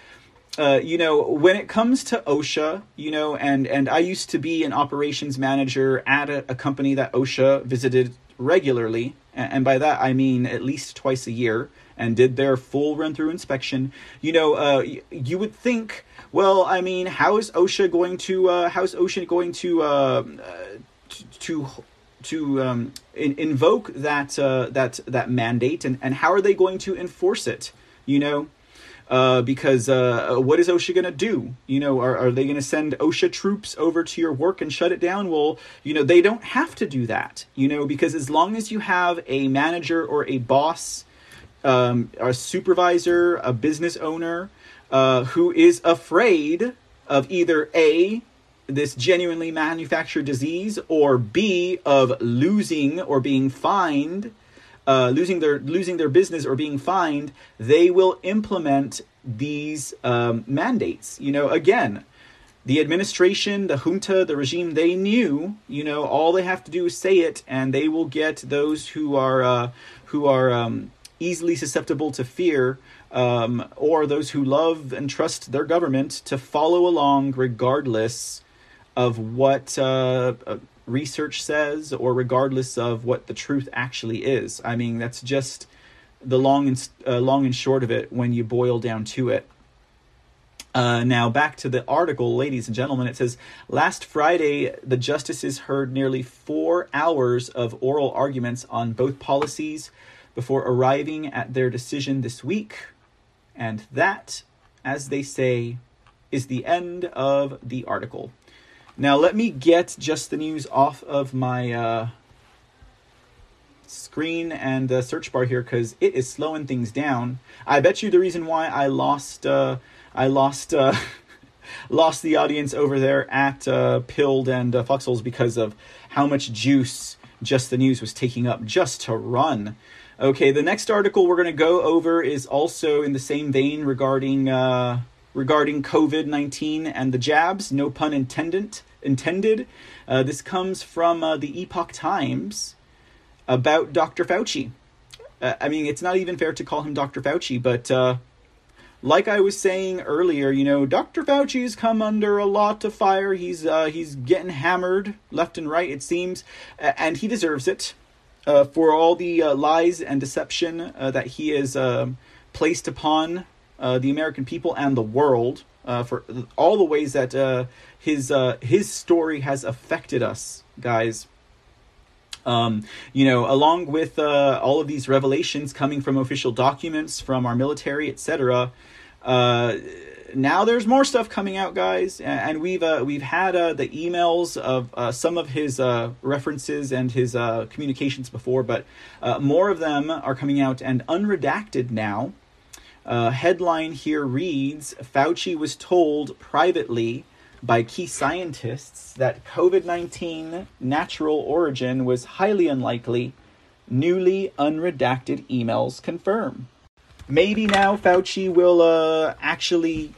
uh, you know, when it comes to OSHA, you know, and and I used to be an operations manager at a, a company that OSHA visited regularly, and, by that I mean at least twice a year, and did their full run through inspection. You know, uh, you would think, well, I mean, how is OSHA going to uh, how is OSHA going to uh, to to um, in, invoke that uh, that that mandate, and, and how are they going to enforce it? You know, uh, because uh, what is OSHA going to do? You know, are, are they going to send OSHA troops over to your work and shut it down? Well, you know, they don't have to do that. You know, because as long as you have a manager or a boss, um, a supervisor, a business owner uh, who is afraid of either a this genuinely manufactured disease, or B of losing or being fined, uh, losing their losing their business or being fined, they will implement these um, mandates. You know, again, the administration, the junta, the regime, they knew. You know, all they have to do is say it, and they will get those who are uh, who are um, easily susceptible to fear um, or those who love and trust their government to follow along regardless of what uh, uh, research says or regardless of what the truth actually is. I mean, that's just the long and uh, long and short of it when you boil down to it. Uh, now, back to the article, ladies and gentlemen. It says Last Friday, the justices heard nearly four hours of oral arguments on both policies before arriving at their decision this week. And that, as they say, is the end of the article. Now, let me get just the news off of my uh, screen and uh, search bar here because it is slowing things down. I bet you the reason why I lost uh, I lost uh, *laughs* lost the audience over there at uh, Pilled and uh, Foxholes because of how much juice just the news was taking up just to run. Okay, the next article we're going to go over is also in the same vein regarding uh, regarding COVID nineteen and the jabs. No pun intended. Intended. Uh, this comes from uh, the Epoch Times about Dr. Fauci. Uh, I mean, it's not even fair to call him Dr. Fauci, but uh, like I was saying earlier, you know, Dr. Fauci's come under a lot of fire. He's uh, he's getting hammered left and right, it seems, and he deserves it uh, for all the lies and deception that he has um, placed upon the American people and the world, uh, for all the ways that uh, his his story has affected us, guys. Um, you know, along with all of these revelations coming from official documents from our military, etc now there's more stuff coming out, guys, and we've uh, we've had uh, the emails of uh, some of his uh, references and his uh, communications before, but uh, more of them are coming out and unredacted now. Headline here reads: Fauci was told privately by key scientists that COVID nineteen natural origin was highly unlikely. Newly unredacted emails confirm maybe now Fauci will uh, actually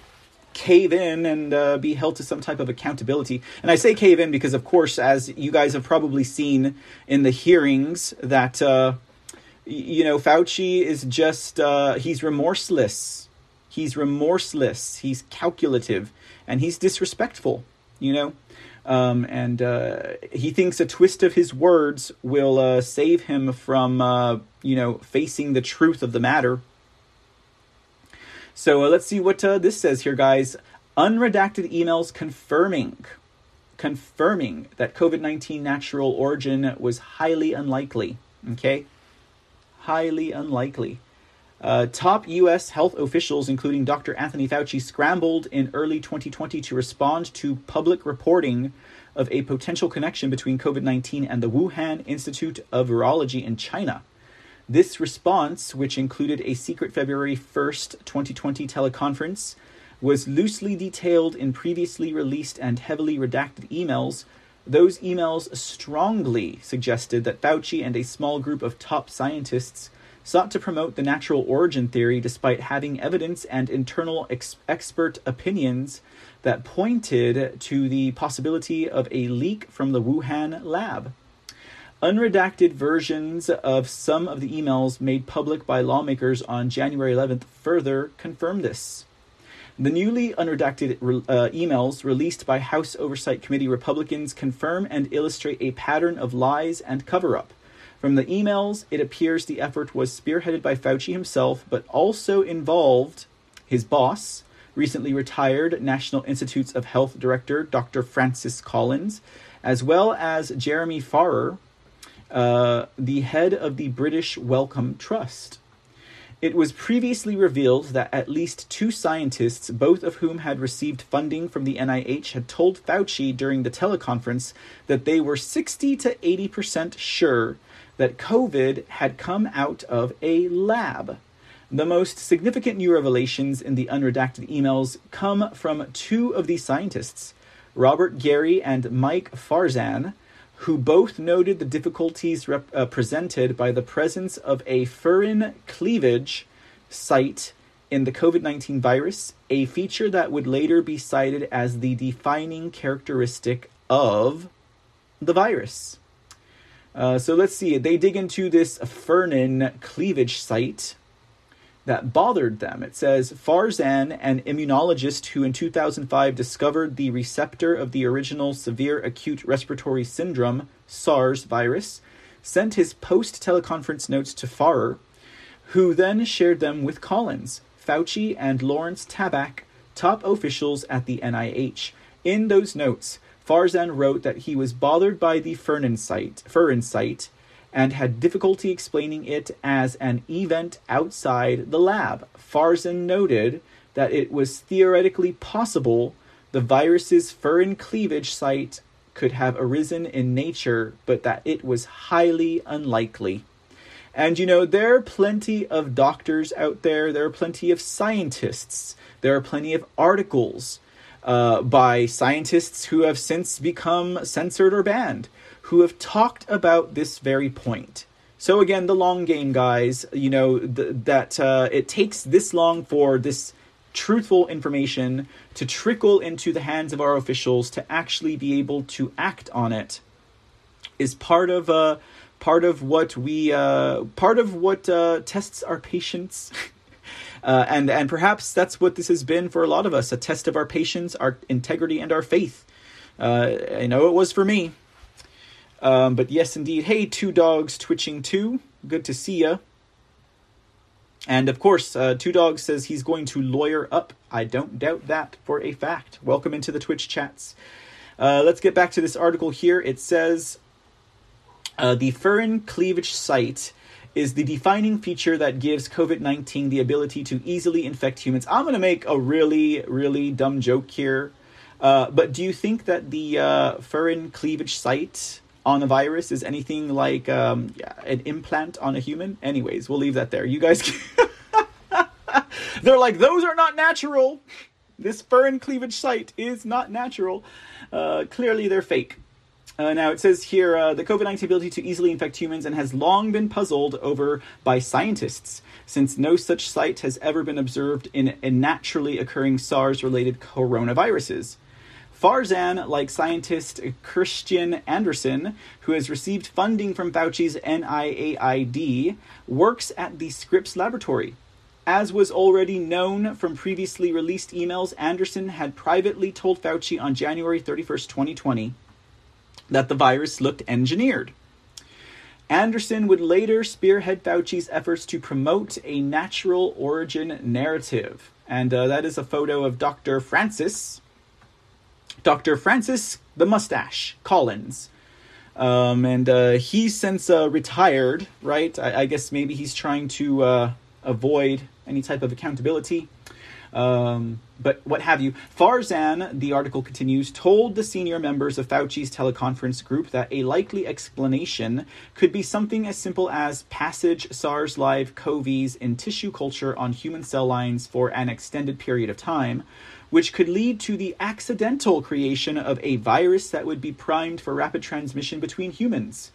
cave in and uh, be held to some type of accountability. And I say cave in because, of course, as you guys have probably seen in the hearings, that uh, you know Fauci is just uh, he's remorseless. He's remorseless. He's calculative, and he's disrespectful. You know. Um, and uh, he thinks a twist of his words will uh, save him from, uh, you know, facing the truth of the matter so uh, let's see what uh, this says here, guys. Unredacted emails confirming confirming that COVID 19 natural origin was highly unlikely. Okay? Highly unlikely. Uh, top U.S. health officials, including Dr. Anthony Fauci, scrambled in early 2020 to respond to public reporting of a potential connection between COVID 19 and the Wuhan Institute of Virology in China. This response, which included a secret February 1st, 2020 teleconference, was loosely detailed in previously released and heavily redacted emails. Those emails strongly suggested that Fauci and a small group of top scientists sought to promote the natural origin theory despite having evidence and internal ex- expert opinions that pointed to the possibility of a leak from the Wuhan lab. Unredacted versions of some of the emails made public by lawmakers on January 11th further confirm this. The newly unredacted uh, emails released by House Oversight Committee Republicans confirm and illustrate a pattern of lies and cover up. From the emails, it appears the effort was spearheaded by Fauci himself, but also involved his boss, recently retired National Institutes of Health Director Dr. Francis Collins, as well as Jeremy Farrar, uh, the head of the British Wellcome Trust. It was previously revealed that at least two scientists, both of whom had received funding from the NIH, had told Fauci during the teleconference that they were 60 to 80% sure that COVID had come out of a lab. The most significant new revelations in the unredacted emails come from two of these scientists Robert Garry and Mike Farzan, who both noted the difficulties rep- uh, presented by the presence of a furin cleavage site in the COVID 19 virus, a feature that would later be cited as the defining characteristic of the virus. Uh, so let's see, they dig into this furin cleavage site that bothered them. It says Farzan, an immunologist who in 2005 discovered the receptor of the original severe acute respiratory syndrome, SARS virus, sent his post teleconference notes to Farrar, who then shared them with Collins, Fauci, and Lawrence Tabak, top officials at the NIH. In those notes, Farzan wrote that he was bothered by the Furin site, Furin site and had difficulty explaining it as an event outside the lab. Farzan noted that it was theoretically possible the virus's furin cleavage site could have arisen in nature, but that it was highly unlikely. And you know, there are plenty of doctors out there, there are plenty of scientists, there are plenty of articles uh, by scientists who have since become censored or banned who have talked about this very point. So again, the long game, guys. You know th- that uh, it takes this long for this truthful information to trickle into the hands of our officials to actually be able to act on it is part of uh, part of what we uh, part of what uh, tests our patience. *laughs* Uh, and and perhaps that's what this has been for a lot of us a test of our patience, our integrity, and our faith. Uh, I know it was for me. Um, but yes, indeed. Hey, two dogs twitching too. Good to see ya. And of course, uh, Two Dogs says he's going to lawyer up. I don't doubt that for a fact. Welcome into the Twitch chats. Uh, let's get back to this article here. It says uh, the furin cleavage site is the defining feature that gives COVID 19 the ability to easily infect humans. I'm going to make a really, really dumb joke here. Uh, but do you think that the uh, furin cleavage site on a virus is anything like um, yeah, an implant on a human. Anyways, we'll leave that there. You guys, *laughs* they're like those are not natural. This fur and cleavage site is not natural. Uh, clearly, they're fake. Uh, now it says here uh, the COVID 19 ability to easily infect humans and has long been puzzled over by scientists, since no such site has ever been observed in, in naturally occurring SARS related coronaviruses. Farzan, like scientist Kristian Andersen, who has received funding from Fauci's NIAID, works at the Scripps Laboratory. As was already known from previously released emails, Andersen had privately told Fauci on January 31st, 2020, that the virus looked engineered. Andersen would later spearhead Fauci's efforts to promote a natural origin narrative. And uh, that is a photo of Dr. Francis, Dr. Francis the Mustache Collins. Um, and uh, he's since uh, retired, right? I, I, guess maybe he's trying to uh, avoid any type of accountability. Um, but what have you. Farzan, the article continues, told the senior members of Fauci's teleconference group that a likely explanation could be something as simple as passage SARS like CoVs in tissue culture on human cell lines for an extended period of time, which could lead to the accidental creation of a virus that would be primed for rapid transmission between humans.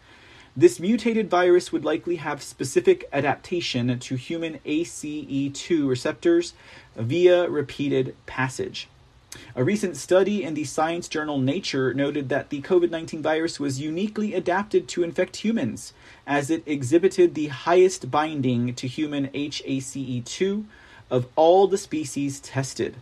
This mutated virus would likely have specific adaptation to human ACE2 receptors via repeated passage. A recent study in the science journal Nature noted that the COVID 19 virus was uniquely adapted to infect humans, as it exhibited the highest binding to human HACE2 of all the species tested.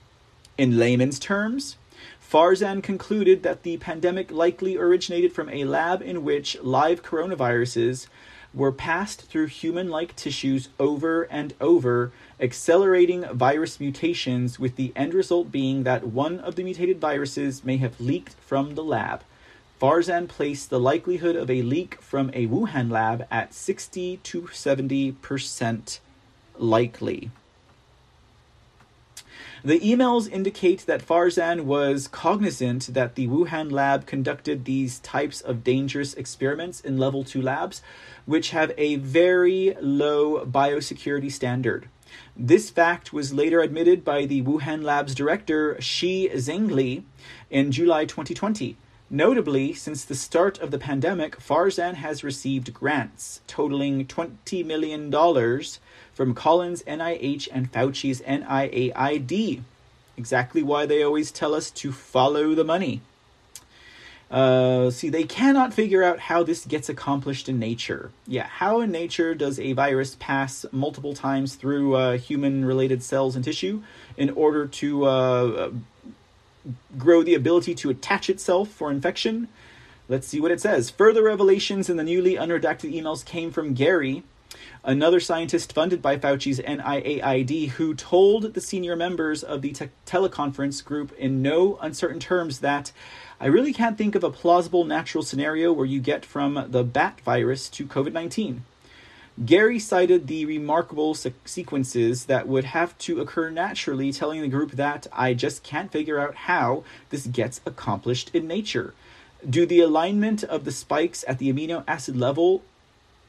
In layman's terms, Farzan concluded that the pandemic likely originated from a lab in which live coronaviruses were passed through human like tissues over and over, accelerating virus mutations, with the end result being that one of the mutated viruses may have leaked from the lab. Farzan placed the likelihood of a leak from a Wuhan lab at 60 to 70% likely. The emails indicate that Farzan was cognizant that the Wuhan lab conducted these types of dangerous experiments in level 2 labs, which have a very low biosecurity standard. This fact was later admitted by the Wuhan Lab's director Shi Zhengli in July 2020. Notably, since the start of the pandemic, Farzan has received grants totaling $20 million from Collins NIH and Fauci's NIAID. Exactly why they always tell us to follow the money. Uh, see, they cannot figure out how this gets accomplished in nature. Yeah, how in nature does a virus pass multiple times through uh, human related cells and tissue in order to uh, grow the ability to attach itself for infection? Let's see what it says. Further revelations in the newly unredacted emails came from Garry, another scientist funded by Fauci's NIAID, who told the senior members of the te- teleconference group in no uncertain terms that I really can't think of a plausible natural scenario where you get from the bat virus to COVID 19. Garry cited the remarkable se- sequences that would have to occur naturally, telling the group that I just can't figure out how this gets accomplished in nature. Do the alignment of the spikes at the amino acid level?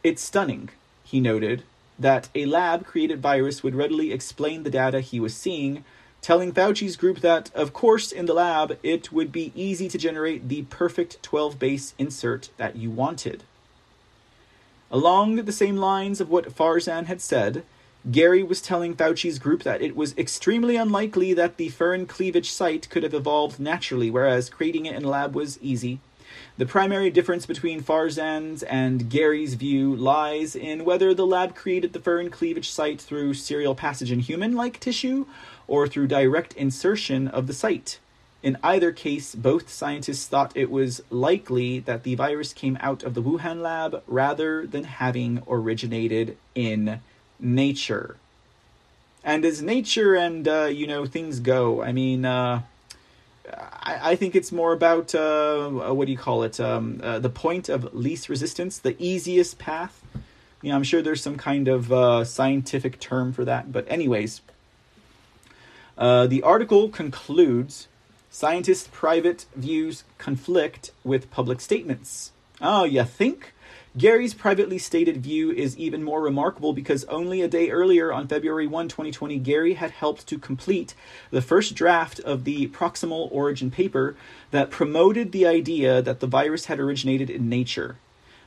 It's stunning, he noted, that a lab created virus would readily explain the data he was seeing, telling Fauci's group that, of course, in the lab, it would be easy to generate the perfect 12 base insert that you wanted. Along the same lines of what Farzan had said, Garry was telling Fauci's group that it was extremely unlikely that the furin cleavage site could have evolved naturally, whereas creating it in a lab was easy. The primary difference between Farzan's and Garry's view lies in whether the lab created the furin cleavage site through serial passage in human like tissue or through direct insertion of the site. In either case, both scientists thought it was likely that the virus came out of the Wuhan lab rather than having originated in nature. And as nature and, uh, you know, things go, I mean, uh, I, I, think it's more about, uh, what do you call it? Um, uh, the point of least resistance, the easiest path. You know, I'm sure there's some kind of uh, scientific term for that. But, anyways, uh, the article concludes scientists' private views conflict with public statements. Oh, you think? Garry's privately stated view is even more remarkable because only a day earlier, on February 1, 2020, Garry had helped to complete the first draft of the proximal origin paper that promoted the idea that the virus had originated in nature.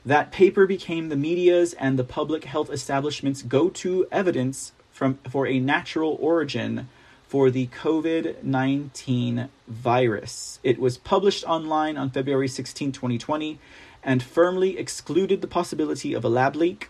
That paper became the media's and the public health establishment's go to evidence from, for a natural origin for the COVID 19 virus. It was published online on February 16, 2020, and firmly excluded the possibility of a lab leak.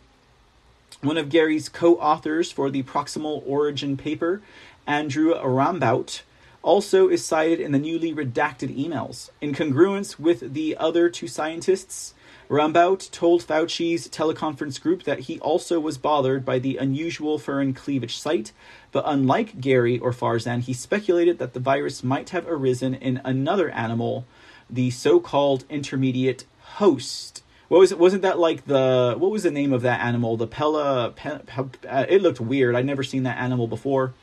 One of Garry's co authors for the proximal origin paper, Andrew Rambaut, also is cited in the newly redacted emails. In congruence with the other two scientists, Rambaut told Fauci's teleconference group that he also was bothered by the unusual furin cleavage site, but unlike Garry or Farzan, he speculated that the virus might have arisen in another animal, the so-called intermediate host. What was it? Wasn't that like the what was the name of that animal? The Pella. Pe, pe, uh, it looked weird. I'd never seen that animal before.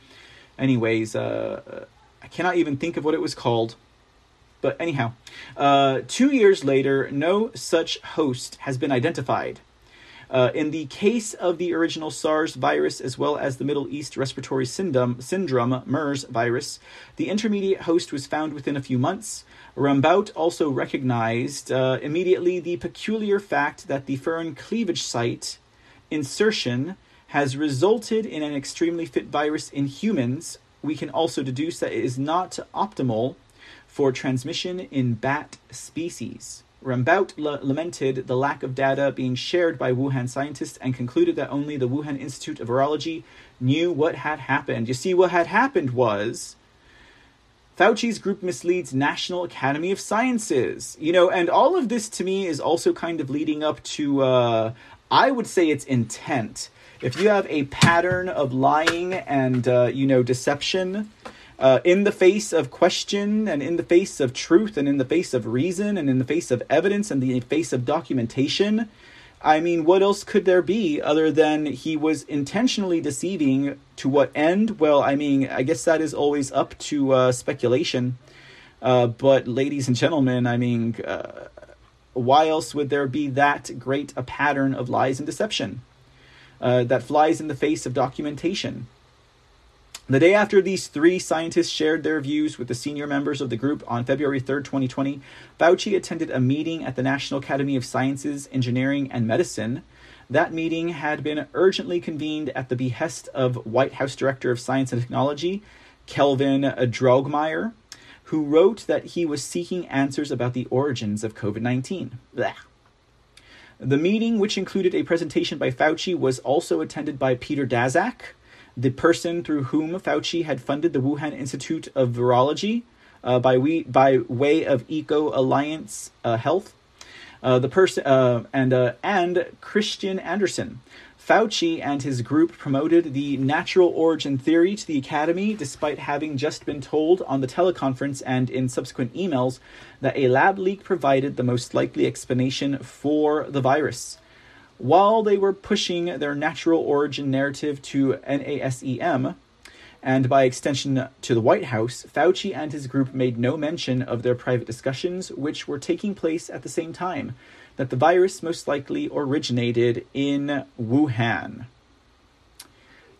Anyways, uh, I cannot even think of what it was called. But anyhow, uh, two years later, no such host has been identified. Uh, in the case of the original SARS virus, as well as the Middle East Respiratory Syndrome, syndrome MERS virus, the intermediate host was found within a few months. Rambaut also recognized uh, immediately the peculiar fact that the furin cleavage site insertion has resulted in an extremely fit virus in humans. We can also deduce that it is not optimal for transmission in bat species. Rambaut l- lamented the lack of data being shared by Wuhan scientists and concluded that only the Wuhan Institute of Virology knew what had happened. You see, what had happened was Fauci's group misleads National Academy of Sciences. You know, and all of this to me is also kind of leading up to, uh, I would say it's intent. If you have a pattern of lying and, uh, you know, deception, uh, in the face of question and in the face of truth and in the face of reason and in the face of evidence and the face of documentation. I mean, what else could there be other than he was intentionally deceiving to what end? Well, I mean, I guess that is always up to uh, speculation. Uh, but, ladies and gentlemen, I mean, uh, why else would there be that great a pattern of lies and deception uh, that flies in the face of documentation? The day after these three scientists shared their views with the senior members of the group on February 3rd, 2020, Fauci attended a meeting at the National Academy of Sciences, Engineering, and Medicine. That meeting had been urgently convened at the behest of White House Director of Science and Technology, Kelvin Droegemeier, who wrote that he was seeking answers about the origins of COVID 19. The meeting, which included a presentation by Fauci, was also attended by Peter Daszak the person through whom Fauci had funded the Wuhan Institute of Virology uh, by we by way of Eco Alliance uh, Health. Uh, the person uh, and uh, and Kristian Andersen. Fauci and his group promoted the natural origin theory to the academy, despite having just been told on the teleconference and in subsequent emails that a lab leak provided the most likely explanation for the virus. While they were pushing their natural origin narrative to NASEM, and by extension to the White House, Fauci and his group made no mention of their private discussions, which were taking place at the same time, that the virus most likely originated in Wuhan.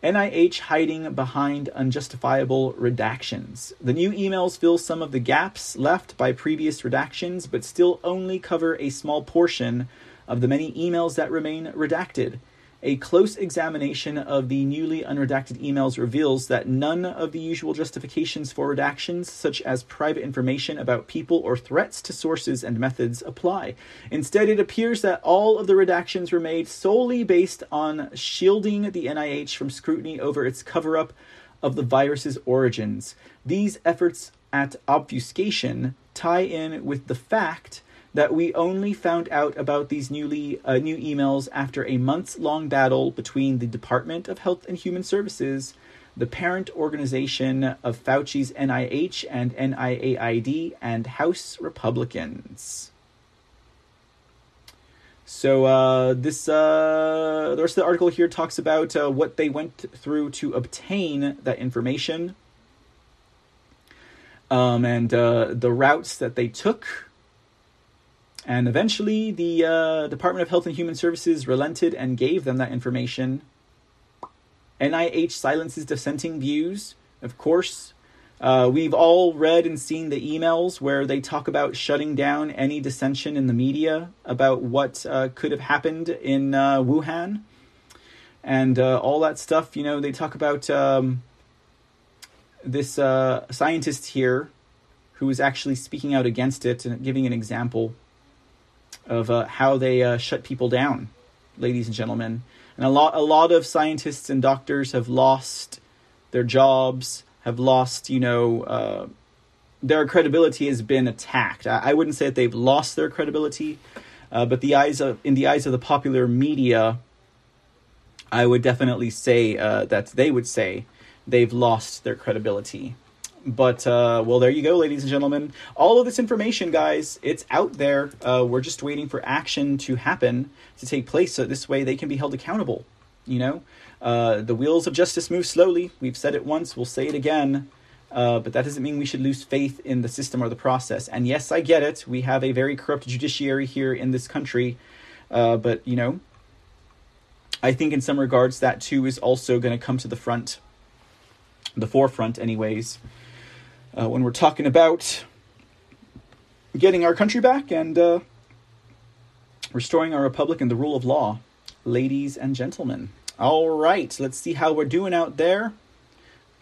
NIH hiding behind unjustifiable redactions. The new emails fill some of the gaps left by previous redactions, but still only cover a small portion of the many emails that remain redacted. A close examination of the newly unredacted emails reveals that none of the usual justifications for redactions, such as private information about people or threats to sources and methods, apply. Instead, it appears that all of the redactions were made solely based on shielding the NIH from scrutiny over its cover up of the virus's origins. These efforts at obfuscation tie in with the fact that we only found out about these newly uh, new emails after a months long battle between the Department of Health and Human Services, the parent organization of Fauci's NIH and NIAID, and House Republicans. So uh, this uh, the rest of the article here talks about uh, what they went through to obtain that information, um, and uh, the routes that they took and eventually, the uh, Department of Health and Human Services relented and gave them that information. NIH silences dissenting views. Of course, uh, we've all read and seen the emails where they talk about shutting down any dissension in the media about what uh, could have happened in uh, Wuhan and uh, all that stuff. You know, they talk about um, this uh, scientist here who is actually speaking out against it and giving an example of uh, how they uh, shut people down, ladies and gentlemen. And a lot, a lot of scientists and doctors have lost their jobs, have lost, you know, uh, their credibility has been attacked. I, I, wouldn't say that they've lost their credibility, uh, but the eyes of, in the eyes of the popular media, I would definitely say uh, that they would say they've lost their credibility. But uh, well, there you go, ladies and gentlemen. All of this information, guys, it's out there. Uh, we're just waiting for action to happen to take place, so this way they can be held accountable. You know, uh, the wheels of justice move slowly. We've said it once. We'll say it again. Uh, but that doesn't mean we should lose faith in the system or the process. And yes, I get it. We have a very corrupt judiciary here in this country. Uh, but you know, I think in some regards that too is also going to come to the front, the forefront, anyways uh, when we're talking about getting our country back and uh, restoring our republic and the rule of law, ladies and gentlemen. All right, let's see how we're doing out there.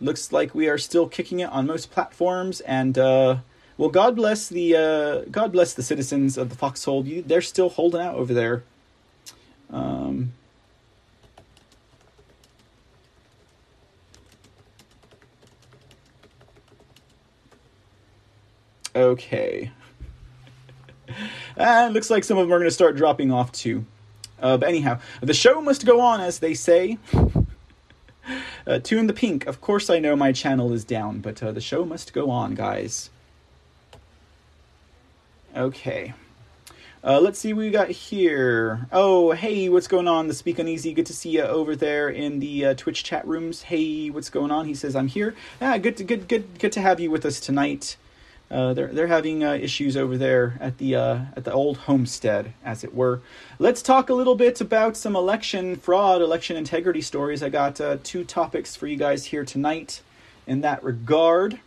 Looks like we are still kicking it on most platforms, and uh, well, God bless the uh, God bless the citizens of the Foxhole. You, they're still holding out over there. Um, Okay. *laughs* And looks like some of them are going to start dropping off too. Uh, but anyhow, the show must go on, as they say. *laughs* Uh, Tune the Pink. Of course, I know my channel is down, but uh, the show must go on, guys. Okay. Uh, let's see what we got here. Oh, hey, what's going on? The Speak Uneasy. Good to see you over there in the uh, Twitch chat rooms. Hey, what's going on? He says I'm here. Yeah, good to good good good to have you with us tonight. Uh, they're they're having uh, issues over there at the uh, at the old homestead, as it were. Let's talk a little bit about some election fraud, election integrity stories. I got uh, two topics for you guys here tonight. in that regard.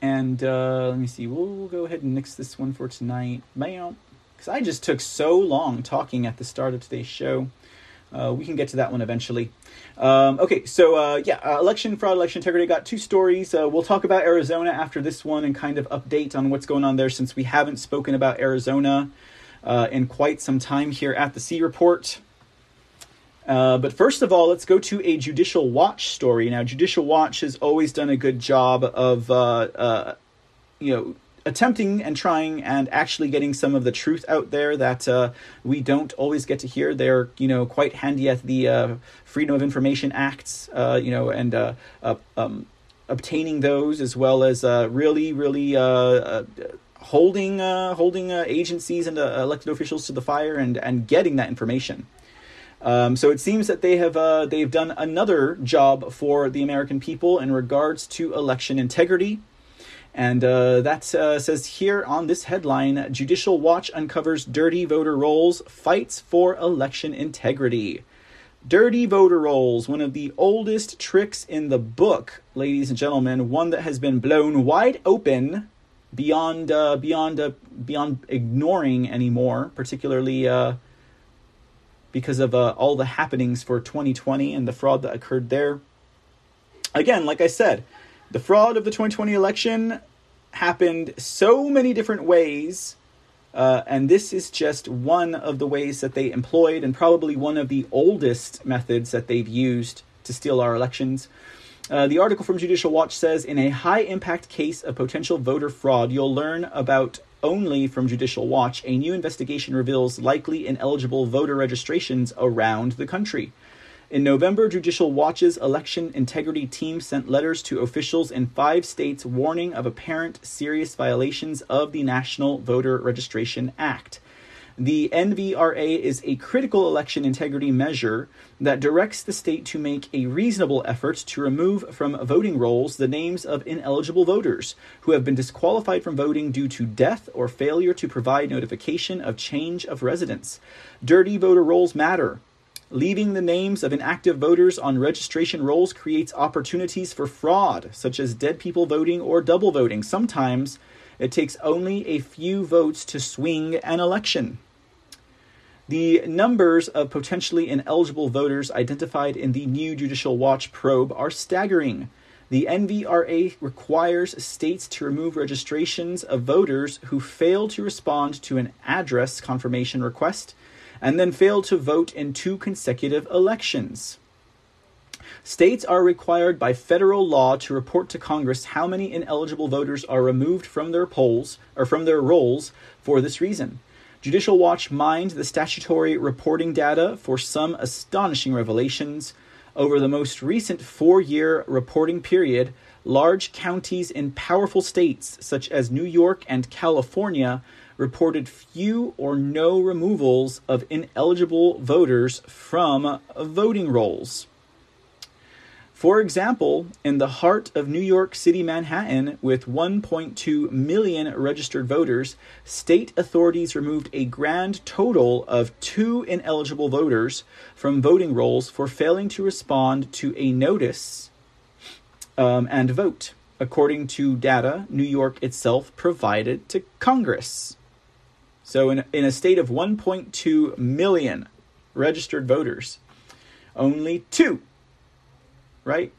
And uh, let me see. We'll, we'll go ahead and nix this one for tonight. Bam. Because I just took so long talking at the start of today's show. Uh, we can get to that one eventually. Um, okay, so uh, yeah, uh, election fraud, election integrity. Got two stories. Uh, we'll talk about Arizona after this one and kind of update on what's going on there since we haven't spoken about Arizona uh, in quite some time here at the C Report. Uh, but first of all, let's go to a Judicial Watch story. Now, Judicial Watch has always done a good job of, you know, attempting and trying and actually getting some of the truth out there that uh, we don't always get to hear. They're you know quite handy at the uh, Freedom of Information Acts, uh, you know, and uh, um, obtaining those as well as uh, really really uh, holding holding agencies and elected officials to the fire and and getting that information. Um, so it seems that they have they've done another job for the American people in regards to election integrity. And uh, that uh, says here on this headline Judicial Watch uncovers dirty voter rolls, fights for election integrity. Dirty voter rolls, one of the oldest tricks in the book, ladies and gentlemen, one that has been blown wide open beyond uh, beyond uh, beyond ignoring anymore, particularly uh, because of uh, all the happenings for 2020 and the fraud that occurred there. Again, like I said, the fraud of the 2020 election happened so many different ways. Uh, and this is just one of the ways that they employed, and probably one of the oldest methods that they've used to steal our elections. Uh, the article from Judicial Watch says in a high impact case of potential voter fraud, you'll learn about only from Judicial Watch. A new investigation reveals likely ineligible voter registrations around the country. In November, Judicial Watch's election integrity team sent letters to officials in five states warning of apparent serious violations of the National Voter Registration Act. The NVRA is a critical election integrity measure that directs the state to make a reasonable effort to remove from voting rolls the names of ineligible voters who have been disqualified from voting due to death or failure to provide notification of change of residence. Dirty voter rolls matter. Leaving the names of inactive voters on registration rolls creates opportunities for fraud, such as dead people voting or double voting. Sometimes it takes only a few votes to swing an election. The numbers of potentially ineligible voters identified in the new Judicial Watch probe are staggering. The NVRA requires states to remove registrations of voters who fail to respond to an address confirmation request and then failed to vote in two consecutive elections. States are required by federal law to report to Congress how many ineligible voters are removed from their polls or from their rolls for this reason. Judicial Watch mined the statutory reporting data for some astonishing revelations. Over the most recent four year reporting period, large counties in powerful states such as New York and California reported few or no removals of ineligible voters from voting rolls. For example, in the heart of New York City, Manhattan, with 1.2 million registered voters, state authorities removed a grand total of two ineligible voters from voting rolls for failing to respond to a notice um, and vote, according to data New York itself provided to Congress. So, in, in a state of 1.2 million registered voters, only two, right?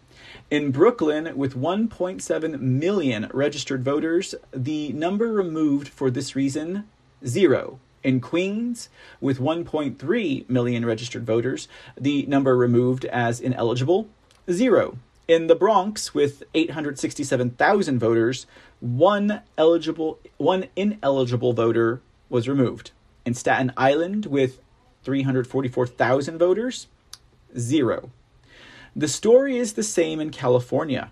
In Brooklyn, with 1.7 million registered voters, the number removed for this reason, zero. In Queens, with 1.3 million registered voters, the number removed as ineligible, zero. In the Bronx, with 867,000 voters, one eligible, one ineligible voter was removed. In Staten Island, with 344,000 voters, zero. The story is the same in California.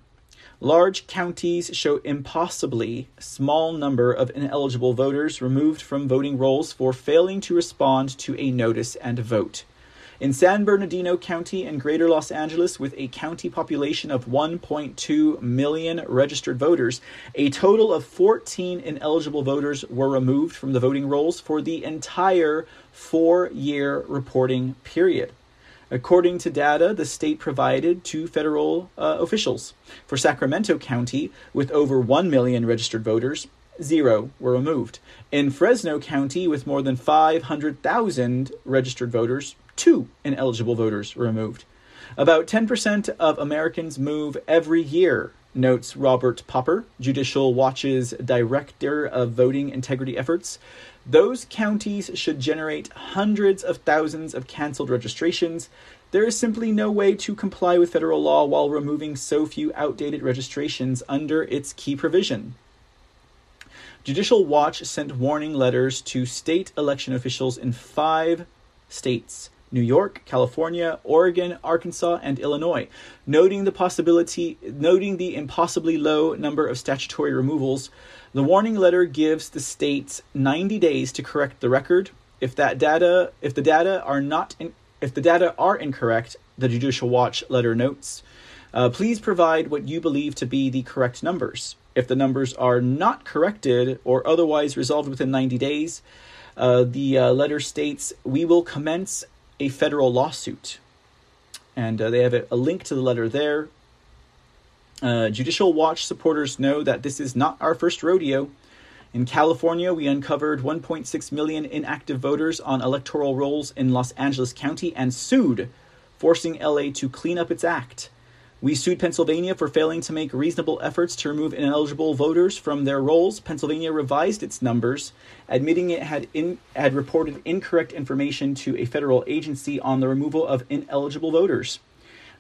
Large counties show impossibly small number of ineligible voters removed from voting rolls for failing to respond to a notice and vote. In San Bernardino County and Greater Los Angeles, with a county population of 1.2 million registered voters, a total of 14 ineligible voters were removed from the voting rolls for the entire four year reporting period. according to data the state provided to federal uh, officials. For Sacramento County, with over 1 million registered voters, zero were removed. In Fresno County, with more than 500,000 registered voters, two ineligible voters removed. About 10% of Americans move every year, notes Robert Popper, Judicial Watch's Director of Voting Integrity Efforts. Those counties should generate hundreds of thousands of canceled registrations. There is simply no way to comply with federal law while removing so few outdated registrations under its key provision. Judicial Watch sent warning letters to state election officials in five states New York, California, Oregon, Arkansas, and Illinois, noting the possibility noting the impossibly low number of statutory removals. The warning letter gives the states 90 days to correct the record. If that data if the data are not in, if the data are incorrect, the Judicial Watch letter notes, uh, please provide what you believe to be the correct numbers. If the numbers are not corrected or otherwise resolved within 90 days, uh, the uh, letter states, We will commence a federal lawsuit. And uh, they have a, a, link to the letter there. Uh, Judicial Watch supporters know that this is not our first rodeo. In California, we uncovered 1.6 million inactive voters on electoral rolls in Los Angeles County and sued, forcing LA to clean up its act. We sued Pennsylvania for failing to make reasonable efforts to remove ineligible voters from their rolls. Pennsylvania revised its numbers, admitting it had in, had reported incorrect information to a federal agency on the removal of ineligible voters.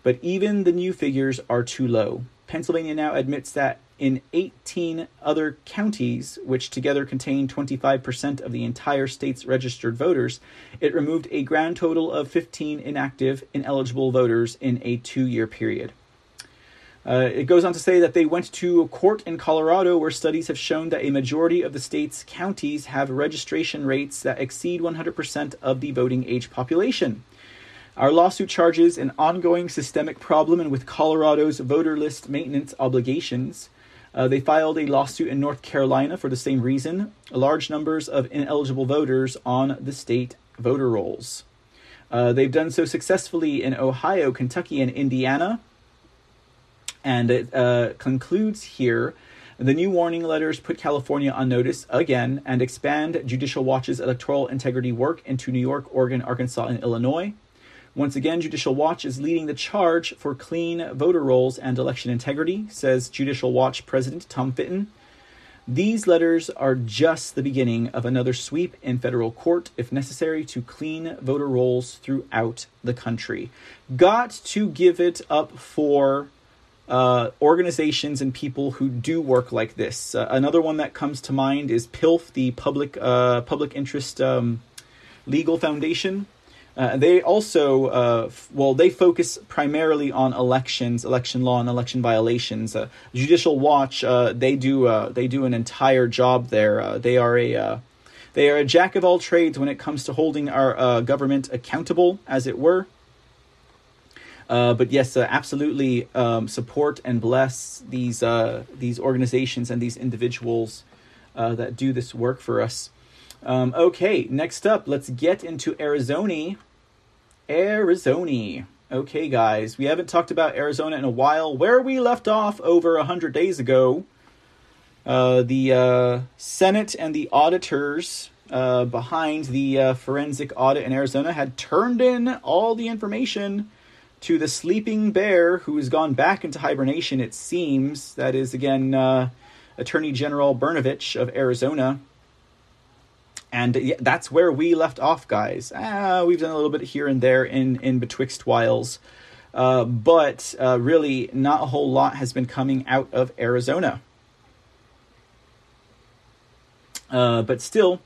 But even the new figures are too low. Pennsylvania now admits that in 18 other counties, which together contain 25% of the entire state's registered voters, it removed a grand total of 15 inactive, ineligible voters in a two year period. Uh, it goes on to say that they went to a court in Colorado where studies have shown that a majority of the state's counties have registration rates that exceed 100% of the voting age population. Our lawsuit charges an ongoing systemic problem and with Colorado's voter list maintenance obligations. Uh, they filed a lawsuit in North Carolina for the same reason large numbers of ineligible voters on the state voter rolls. Uh, they've done so successfully in Ohio, Kentucky, and Indiana. And it uh, concludes here. The new warning letters put California on notice again and expand Judicial Watch's electoral integrity work into New York, Oregon, Arkansas, and Illinois. Once again, Judicial Watch is leading the charge for clean voter rolls and election integrity, says Judicial Watch President Tom Fitton. These letters are just the beginning of another sweep in federal court, if necessary, to clean voter rolls throughout the country. Got to give it up for uh, organizations and people who do work like this. Uh, another one that comes to mind is PILF, the Public uh, Public Interest um, Legal Foundation. Uh, they also, uh, f- well, they focus primarily on elections, election law, and election violations. Judicial Watch, they do they do an entire job there. they are a they are a jack of all trades when it comes to holding our government accountable, as it were. Uh, but yes, uh, absolutely um, support and bless these uh, these organizations and these individuals uh, that do this work for us. Um, okay, next up, let's get into Arizona. Arizona. Okay, guys, we haven't talked about Arizona in a while. Where we left off over a hundred days ago, uh, the uh, Senate and the auditors behind the forensic audit in Arizona had turned in all the information to the sleeping bear who has gone back into hibernation, it seems. That is, again, uh, Attorney General Brnovich of Arizona. And that's where we left off, guys. Ah, we've done a little bit here and there in, in betwixt whiles. Uh, but uh, really, not a whole lot has been coming out of Arizona. Uh, but still,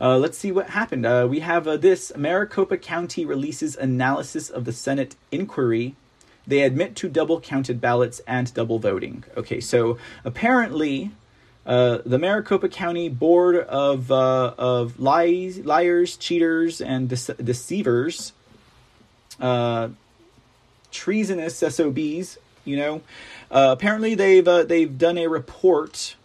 uh, let's see what happened. Uh, we have uh, this Maricopa County releases analysis of the Senate inquiry. They admit to double counted ballots and double voting. Okay, so apparently, uh, the Maricopa County Board of uh, of lies, liars, cheaters, and dece- deceivers, uh, treasonous SOBs. You know, apparently they've they've done a report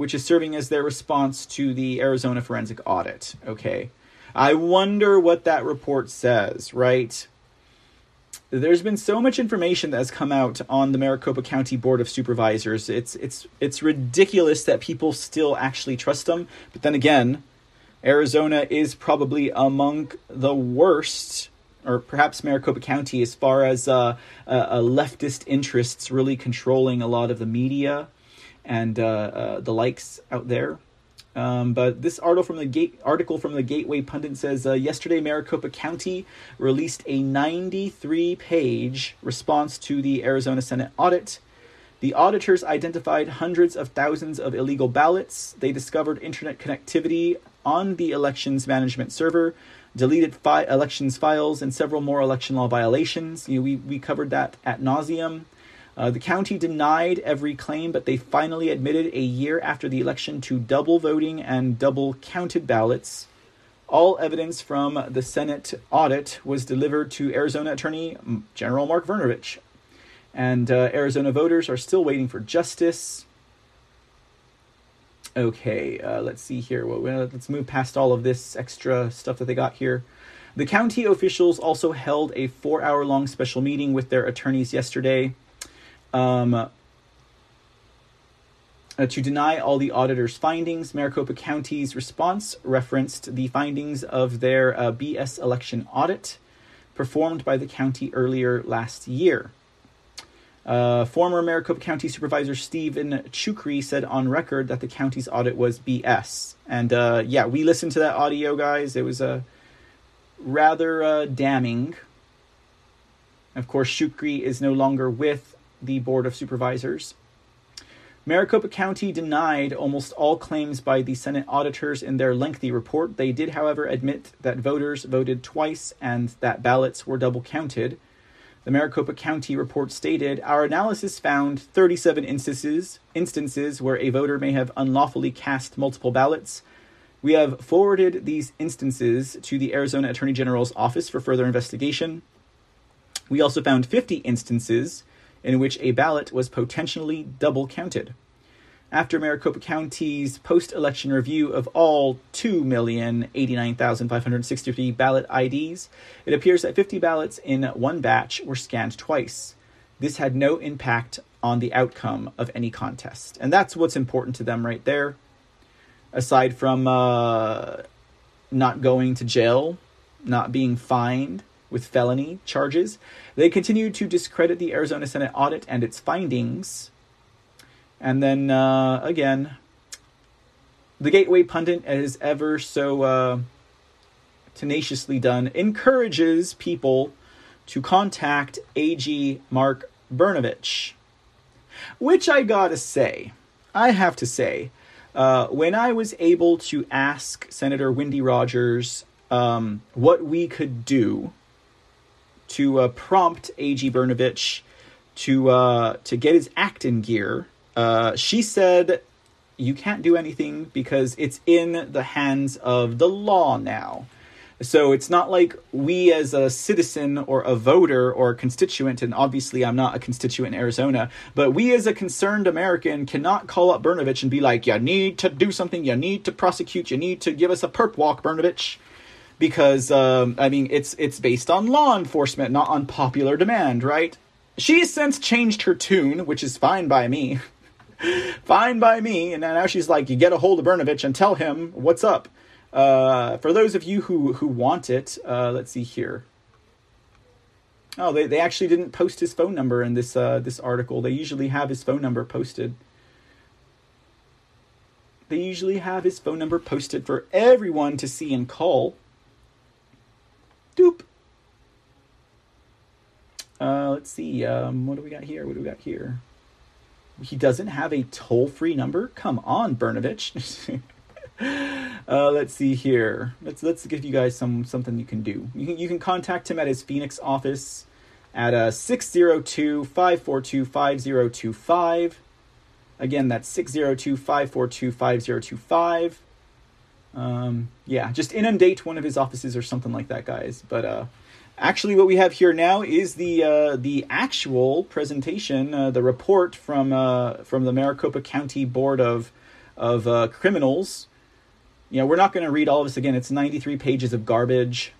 which is serving as their response to the Arizona forensic audit. Okay. I wonder what that report says, right? there's been so much information that has come out on the Maricopa County Board of Supervisors. It's it's it's ridiculous that people still actually trust them. But then again, Arizona is probably among the worst, or perhaps Maricopa County, as far as uh, uh, leftist interests really controlling a lot of the media and uh, uh the likes out there. Um, but this article from the Gate article from the Gateway Pundit says uh, yesterday Maricopa County released a 93-page response to the Arizona Senate audit. The auditors identified hundreds of thousands of illegal ballots. They discovered internet connectivity on the elections management server, deleted fi- elections files, and several more election law violations. You know, we we covered that at nauseum. Uh, the county denied every claim, but they finally admitted a year after the election to double voting and double counted ballots. All evidence from the Senate audit was delivered to Arizona Attorney General Mark Brnovich. And uh, Arizona voters are still waiting for justice. Okay, uh, let's see here. Well, let's move past all of this extra stuff that they got here. The county officials also held a four hour long special meeting with their attorneys yesterday um, uh, to deny all the auditor's findings, Maricopa County's response referenced the findings of their uh, BS election audit performed by the county earlier last year. Uh, former Maricopa County Supervisor Stephen Chucri said on record that the county's audit was BS. And uh, yeah, we listened to that audio, guys. It was a uh, rather uh, damning. Of course, Chucri is no longer with the Board of Supervisors. Maricopa County denied almost all claims by the Senate auditors in their lengthy report. They did, however, admit that voters voted twice and that ballots were double counted. The Maricopa County report stated, "Our analysis found 37 instances instances where a voter may have unlawfully cast multiple ballots. We have forwarded these instances to the Arizona Attorney General's office for further investigation. We also found 50 instances in which a ballot was potentially double counted. After Maricopa County's post election review of all 2,089,563 ballot IDs, it appears that 50 ballots in one batch were scanned twice. This had no impact on the outcome of any contest. And that's what's important to them right there. Aside from uh, not going to jail, not being fined, with felony charges. They continued to discredit the Arizona Senate audit and its findings. And then uh, again, the Gateway Pundit, as ever so uh, tenaciously done, encourages people to contact AG Mark Brnovich. Which I gotta say, I have to say, uh, when I was able to ask Senator Wendy Rogers um, what we could do to uh, prompt A.G. Brnovich to uh, to get his act in gear. Uh, she said, "You can't do anything because it's in the hands of the law now." So it's not like we as a citizen or a voter or a constituent, and obviously I'm not a constituent in Arizona, but we as a concerned American cannot call up Brnovich and be like, you need to do something, you need to prosecute, you need to give us a perp walk, Brnovich because um, I mean it's it's based on law enforcement, not on popular demand, right? She's since changed her tune, which is fine by me. *laughs* fine by me. And now she's like, you get a hold of Brnovich and tell him what's up. Uh, for those of you who who want it, uh, let's see here. Oh, they, they actually didn't post his phone number in this uh, this article. They usually have his phone number posted. They usually have his phone number posted for everyone to see and call. Doop. Uh, let's see. Um, what do we got here? What do we got here? He doesn't have a toll free number. Come on, Brnovich. *laughs* uh, let's see here. Let's let's give you guys some something you can do. You can you can contact him at his Phoenix office at uh 602-542-5025. Again, that's 602-542-5025. Um, yeah, just inundate one of his offices or something like that, guys. But uh, actually, what we have here now is the uh, the actual presentation, uh, the report from uh, from the Maricopa County Board of of uh, Criminals. Know, we're not going to read all of this again. It's 93 pages of garbage.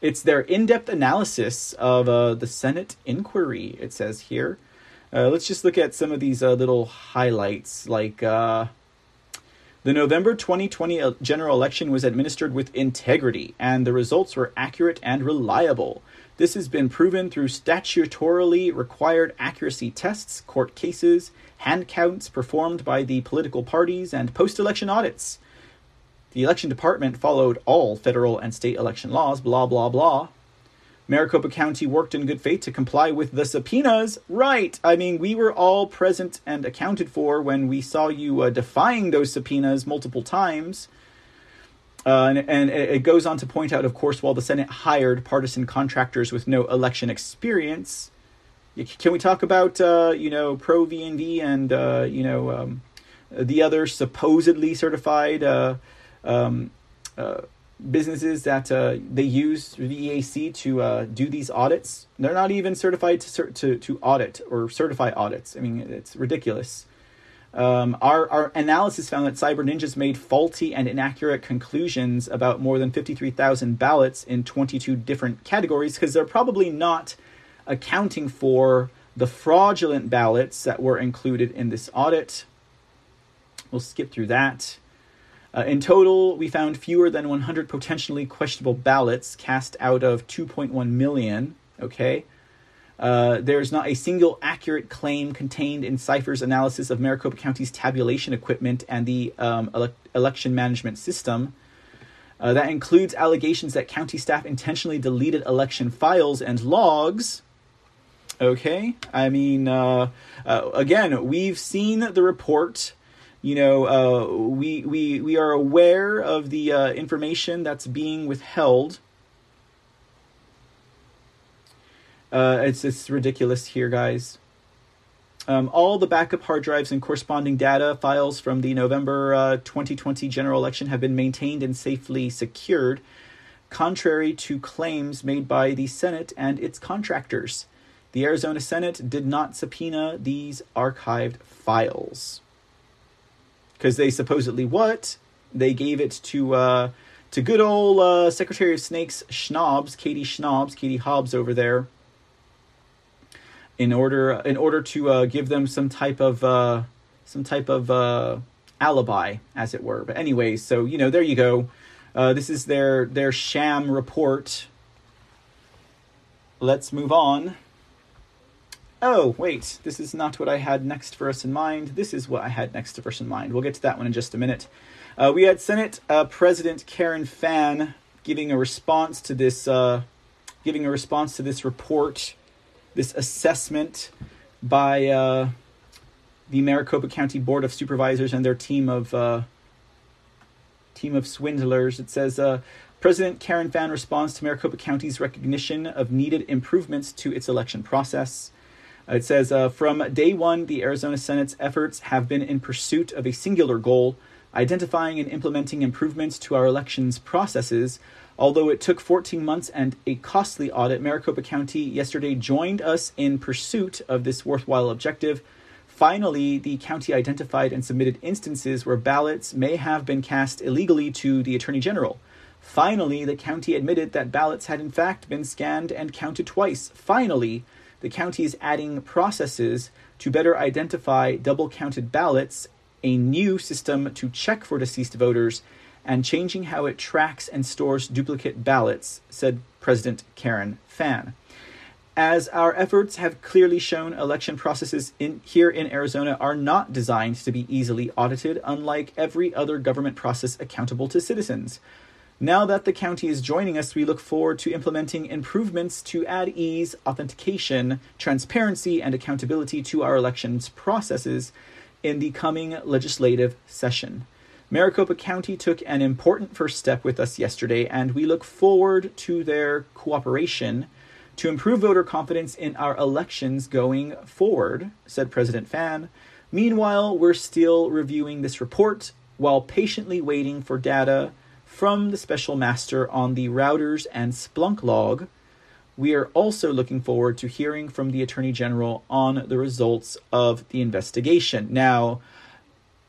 It's their in depth analysis of uh, the Senate inquiry, it says here. Let's just look at some of these little highlights. Like the November 2020 uh, general election was administered with integrity, and the results were accurate and reliable. This has been proven through statutorily required accuracy tests, court cases, hand counts performed by the political parties, and post election audits. The election department followed all federal and state election laws, blah, blah, blah. Maricopa County worked in good faith to comply with the subpoenas. Right. I mean, we were all present and accounted for when we saw you uh, defying those subpoenas multiple times. Uh, and, and, it goes on to point out, of course, while the Senate hired partisan contractors with no election experience, can we talk about uh, you know pro V&V and uh, you know um, the other supposedly certified uh, um, uh, businesses that uh, they use through the EAC to do these audits? They're not even certified to to to audit or certify audits. I mean, it's ridiculous. Um, our, our analysis found that Cyber Ninjas made faulty and inaccurate conclusions about more than 53,000 ballots in 22 different categories because they're probably not accounting for the fraudulent ballots that were included in this audit. We'll skip through that. Uh, in total, we found fewer than 100 potentially questionable ballots cast out of 2.1 million. Okay. Uh, there's not a single accurate claim contained in CyFIR's analysis of Maricopa County's tabulation equipment and the um, ele- election management system. Uh, that includes allegations that county staff intentionally deleted election files and logs. Okay, I mean, uh, uh again, we've seen the report. You know, uh, we we we are aware of the information that's being withheld Uh, it's it's ridiculous here, guys. Um, all the backup hard drives and corresponding data files from the November uh, 2020 general election have been maintained and safely secured, contrary to claims made by the Senate and its contractors. The Arizona Senate did not subpoena these archived files because they supposedly what they gave it to uh, to good old uh, Secretary of Snakes Schnobs, Katie Schnobs, Katie Hobbs over there in order in order to uh, give them some type of uh, some type of uh, alibi, as it were. But anyways, so you know, there you go. Uh, this is their their sham report. Let's move on. Oh, wait, this is not what I had next for us in mind. This is what I had next for us in mind. We'll get to that one in just a minute. Uh, we had Senate uh, President Karen Fann giving a response to this, uh, giving a response to this report this assessment by uh, the Maricopa County Board of Supervisors and their team of uh, team of swindlers. It says uh, President Karen Fann responds to Maricopa County's recognition of needed improvements to its election process. It says uh, from day one, the Arizona Senate's efforts have been in pursuit of a singular goal: identifying and implementing improvements to our elections processes Although it took 14 months and a costly audit, Maricopa County yesterday joined us in pursuit of this worthwhile objective. Finally, the county identified and submitted instances where ballots may have been cast illegally to the Attorney General. Finally, the county admitted that ballots had in fact been scanned and counted twice. Finally, the county is adding processes to better identify double counted ballots, a new system to check for deceased voters, and changing how it tracks and stores duplicate ballots, said President Karen Fann. As our efforts have clearly shown, election processes in, here in Arizona are not designed to be easily audited, unlike every other government process accountable to citizens. Now that the county is joining us, we look forward to implementing improvements to add ease, authentication, transparency, and accountability to our elections processes in the coming legislative session. Maricopa County took an important first step with us yesterday, and we look forward to their cooperation to improve voter confidence in our elections going forward, said President Fann. Meanwhile, we're still reviewing this report while patiently waiting for data from the special master on the routers and Splunk log. We are also looking forward to hearing from the Attorney General on the results of the investigation. Now,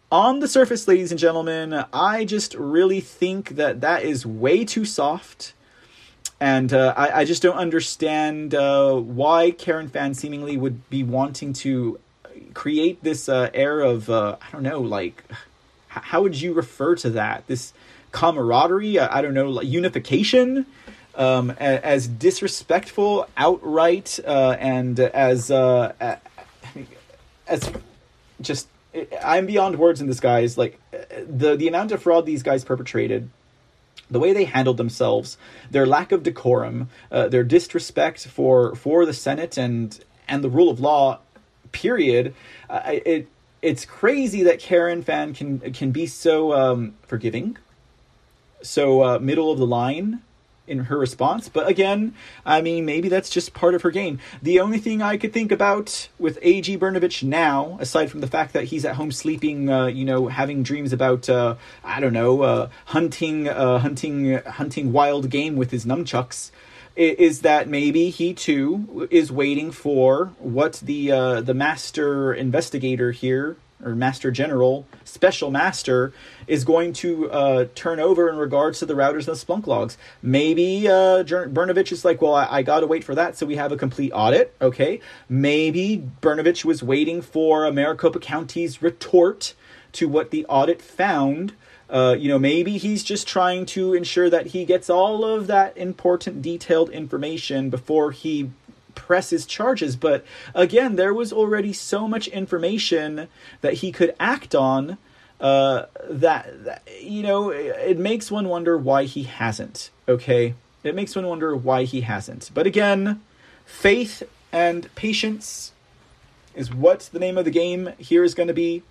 on the surface, ladies and gentlemen, I just really think that that is way too soft. and uh, I, I just don't understand uh, why Karen Fann seemingly would be wanting to create this uh, air of uh, I don't know, like how would you refer to that? This camaraderie, I don't know, like unification, um, as disrespectful, outright, uh, and as uh, as just I'm beyond words in this, guys. Like the the amount of fraud these guys perpetrated the way they handled themselves, their lack of decorum, uh, their disrespect for for the Senate and and the rule of law, period. Uh, it it's crazy that Karen Fann can can be so um, forgiving, so uh, middle of the line in her response. But again, I mean, maybe that's just part of her game. The only thing I could think about with A.G. Brnovich now, aside from the fact that he's at home sleeping, uh, you know, having dreams about, uh, I don't know, uh, hunting, uh, hunting, hunting wild game with his nunchucks, is that maybe he too is waiting for what the uh, the master investigator here or master general, special master, is going to uh, turn over in regards to the routers and the Splunk logs. Maybe uh, Brnovich is like, well, I, I got to wait for that so we have a complete audit. Okay. Maybe Brnovich was waiting for Maricopa County's retort to what the audit found. Uh, you know, maybe he's just trying to ensure that he gets all of that important, detailed information before he press his charges. But again, there was already so much information that he could act on uh, that, that, you know, it, it makes one wonder why he hasn't. Okay, it makes one wonder why he hasn't. But again, faith and patience is what the name of the game here is going to be.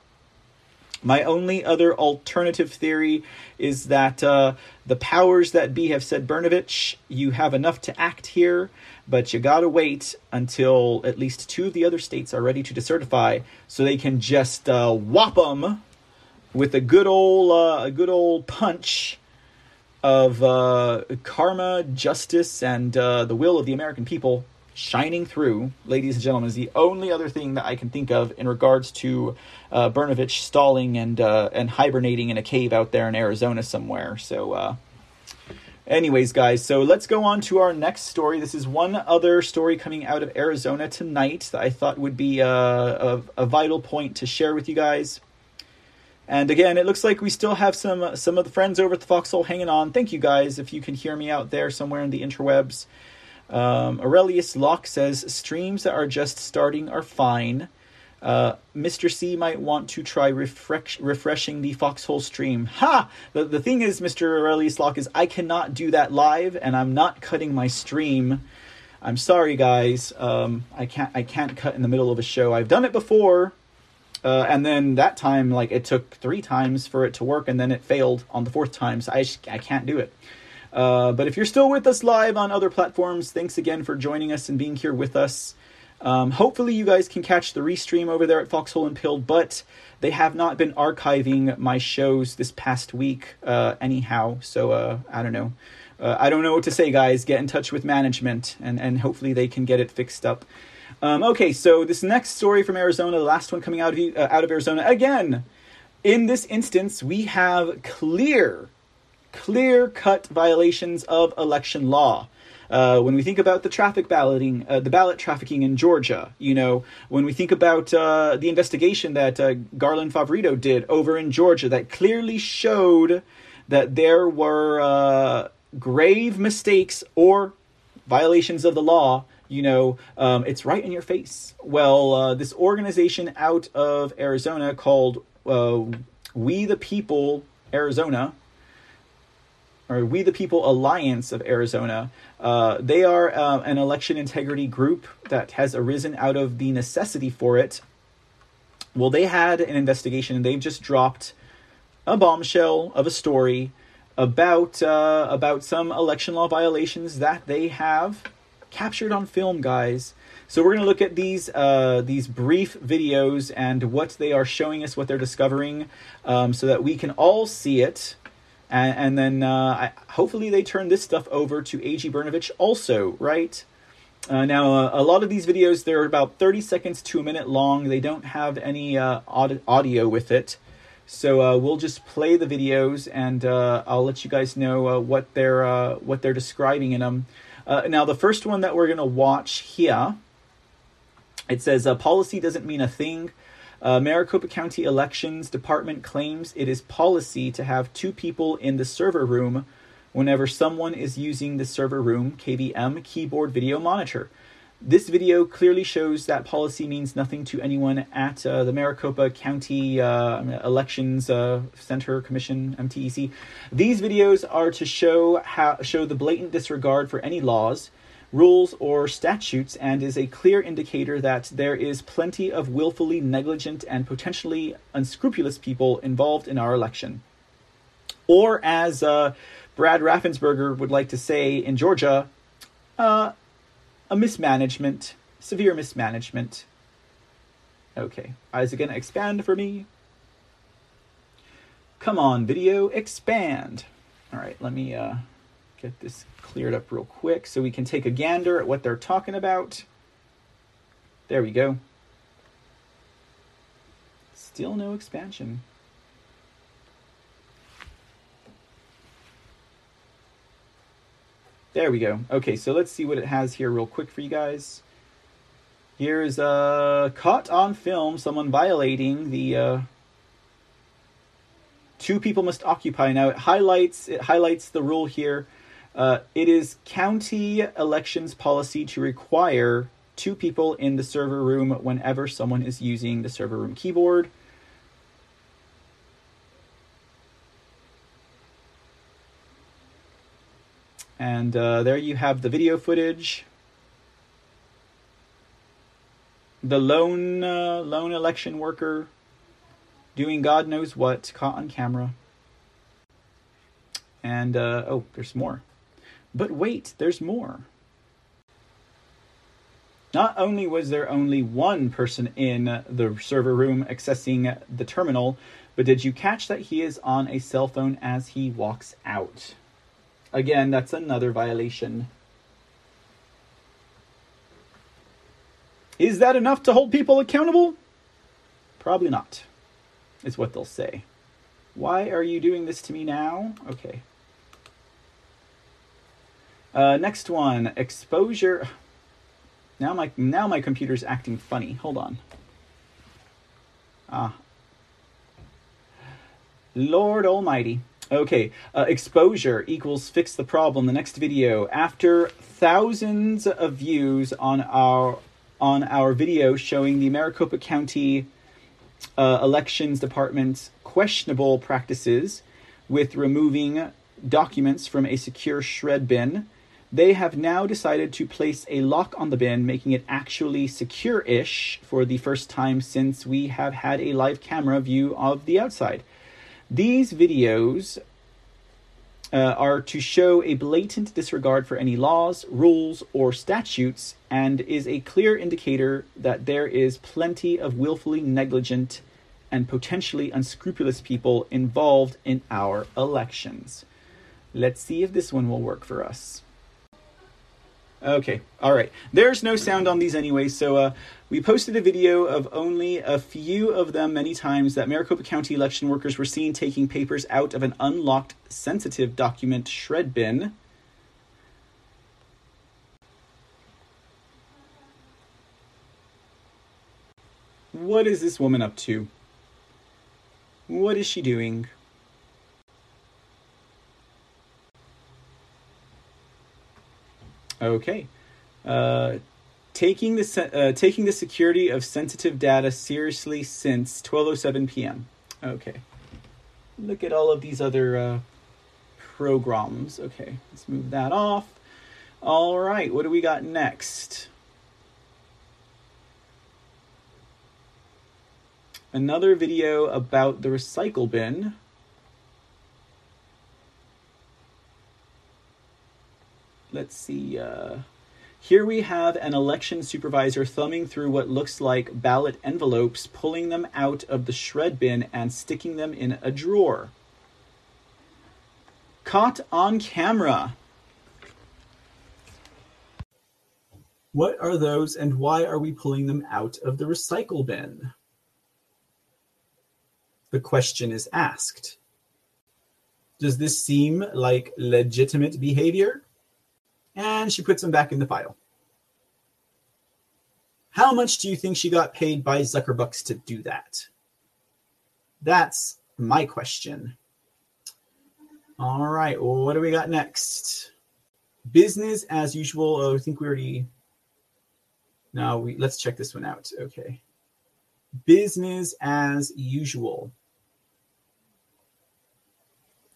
My only other alternative theory is that uh, the powers that be have said, Brnovich, you have enough to act here, but you gotta wait until at least two of the other states are ready to decertify, so they can just uh, whop them with a good old, uh, a good old punch of uh, karma, justice, and uh, the will of the American people shining through, ladies and gentlemen, is the only other thing that I can think of in regards to uh, Brnovich stalling and uh, and hibernating in a cave out there in Arizona somewhere. So, uh, anyways, guys, so let's go on to our next story. This is one other story coming out of Arizona tonight that I thought would be uh, a, a vital point to share with you guys. And again, it looks like we still have some some of the friends over at the Foxhole hanging on. Thank you guys if you can hear me out there somewhere in the interwebs. Um, Aurelius Locke says streams that are just starting are fine. Uh, Mr. C might want to try refresh, refreshing the foxhole stream. Ha! The, the thing is, Mr. Aurelius Locke, is I cannot do that live, and I'm not cutting my stream. I'm sorry, guys. Um, I can't. I can't cut in the middle of a show. I've done it before, uh, and then that time, like it took three times for it to work, and then it failed on the fourth time. So I I can't do it. Uh, but if you're still with us live on other platforms, thanks again for joining us and being here with us. Um, hopefully, you guys can catch the restream over there at Foxhole and Pilled, but they have not been archiving my shows this past week, uh, anyhow. So uh, I don't know. Uh, I don't know what to say, guys. Get in touch with management, and and hopefully they can get it fixed up. Um, okay, so this next story from Arizona, the last one coming out of uh, out of Arizona again. In this instance, we have clear clear cut violations of election law. Uh, when we think about the traffic balloting, uh, the ballot trafficking in Georgia, you know, when we think about uh, the investigation that uh, Garland Favorito did over in Georgia, that clearly showed that there were uh, grave mistakes or violations of the law. You know, um, it's right in your face. Well, uh, this organization out of Arizona called We the People Arizona or We the People Alliance of Arizona. Uh, they are uh, an election integrity group that has arisen out of the necessity for it. Well, they had an investigation and they've just dropped a bombshell of a story about uh, about some election law violations that they have captured on film, guys. So we're going to look at these uh, these brief videos and what they are showing us, what they're discovering, um, so that we can all see it and, and then uh, I, hopefully they turn this stuff over to AG Brnovich also, right? Uh, now, uh, a lot of these videos, they're about 30 seconds to a minute long. They don't have any uh, audio with it. So uh, we'll just play the videos, and uh, I'll let you guys know uh, what they're what they're describing in them. Now, the first one that we're gonna watch here, it says policy doesn't mean a thing. Maricopa County Elections Department claims it is policy to have two people in the server room whenever someone is using the server room KVM keyboard video monitor. This video clearly shows that policy means nothing to anyone at uh, the Maricopa County uh, Elections uh, Center Commission (MTEC). These videos are to show how show the blatant disregard for any laws, rules, or statutes, and is a clear indicator that there is plenty of willfully negligent and potentially unscrupulous people involved in our election. Or as uh, Brad Raffensperger would like to say in Georgia, uh, a mismanagement, severe mismanagement. Okay, is it going to expand for me? Come on, video, expand. All right, let me uh, get this cleared up real quick so we can take a gander at what they're talking about. There we go. Still no expansion. There we go. Okay, so let's see what it has here real quick for you guys. Here's uh, caught on film someone violating the uh, two people must occupy. Now it highlights it highlights the rule here. Uh, it is county elections policy to require two people in the server room whenever someone is using the server room keyboard. And uh, there you have the video footage. The lone uh, lone election worker doing God knows what, caught on camera. And uh, oh, there's more. But wait, there's more. Not only was there only one person in the server room accessing the terminal, but did you catch that he is on a cell phone as he walks out? Again, that's another violation. Is that enough to hold people accountable? Probably not, is what they'll say. Why are you doing this to me now? Okay. Uh, next one, exposure. Now my now my computer's acting funny. Hold on. Ah. Lord Almighty. Okay, uh, exposure equals fix the problem. The next video, after thousands of views on our on our video showing the Maricopa County uh, Elections Department's questionable practices with removing documents from a secure shred bin, they have now decided to place a lock on the bin, making it actually secure ish for the first time since we have had a live camera view of the outside. These videos uh, are to show a blatant disregard for any laws, rules, or statutes, and is a clear indicator that there is plenty of willfully negligent and potentially unscrupulous people involved in our elections. Let's see if this one will work for us. Okay, all right. There's no sound on these anyway, so uh, we posted a video of only a few of them many times that Maricopa County election workers were seen taking papers out of an unlocked sensitive document shred bin. What is this woman up to? What is she doing? Okay. Uh, taking the uh, taking the security of sensitive data seriously since 12:07 p.m. Okay. Look at all of these other uh, programs. Okay, let's move that off. All right, what do we got next? Another video about the recycle bin. Let's see. Uh, here we have an election supervisor thumbing through what looks like ballot envelopes, pulling them out of the shred bin and sticking them in a drawer. Caught on camera. What are those and why are we pulling them out of the recycle bin? The the question is asked. Does this seem like legitimate behavior? And she puts them back in the file. How much do you think she got paid by Zuckerbucks to do that? That's my question. All right, what do we got next? Business as usual. Oh, I think we already. No, we let's check this one out. Okay. Business as usual.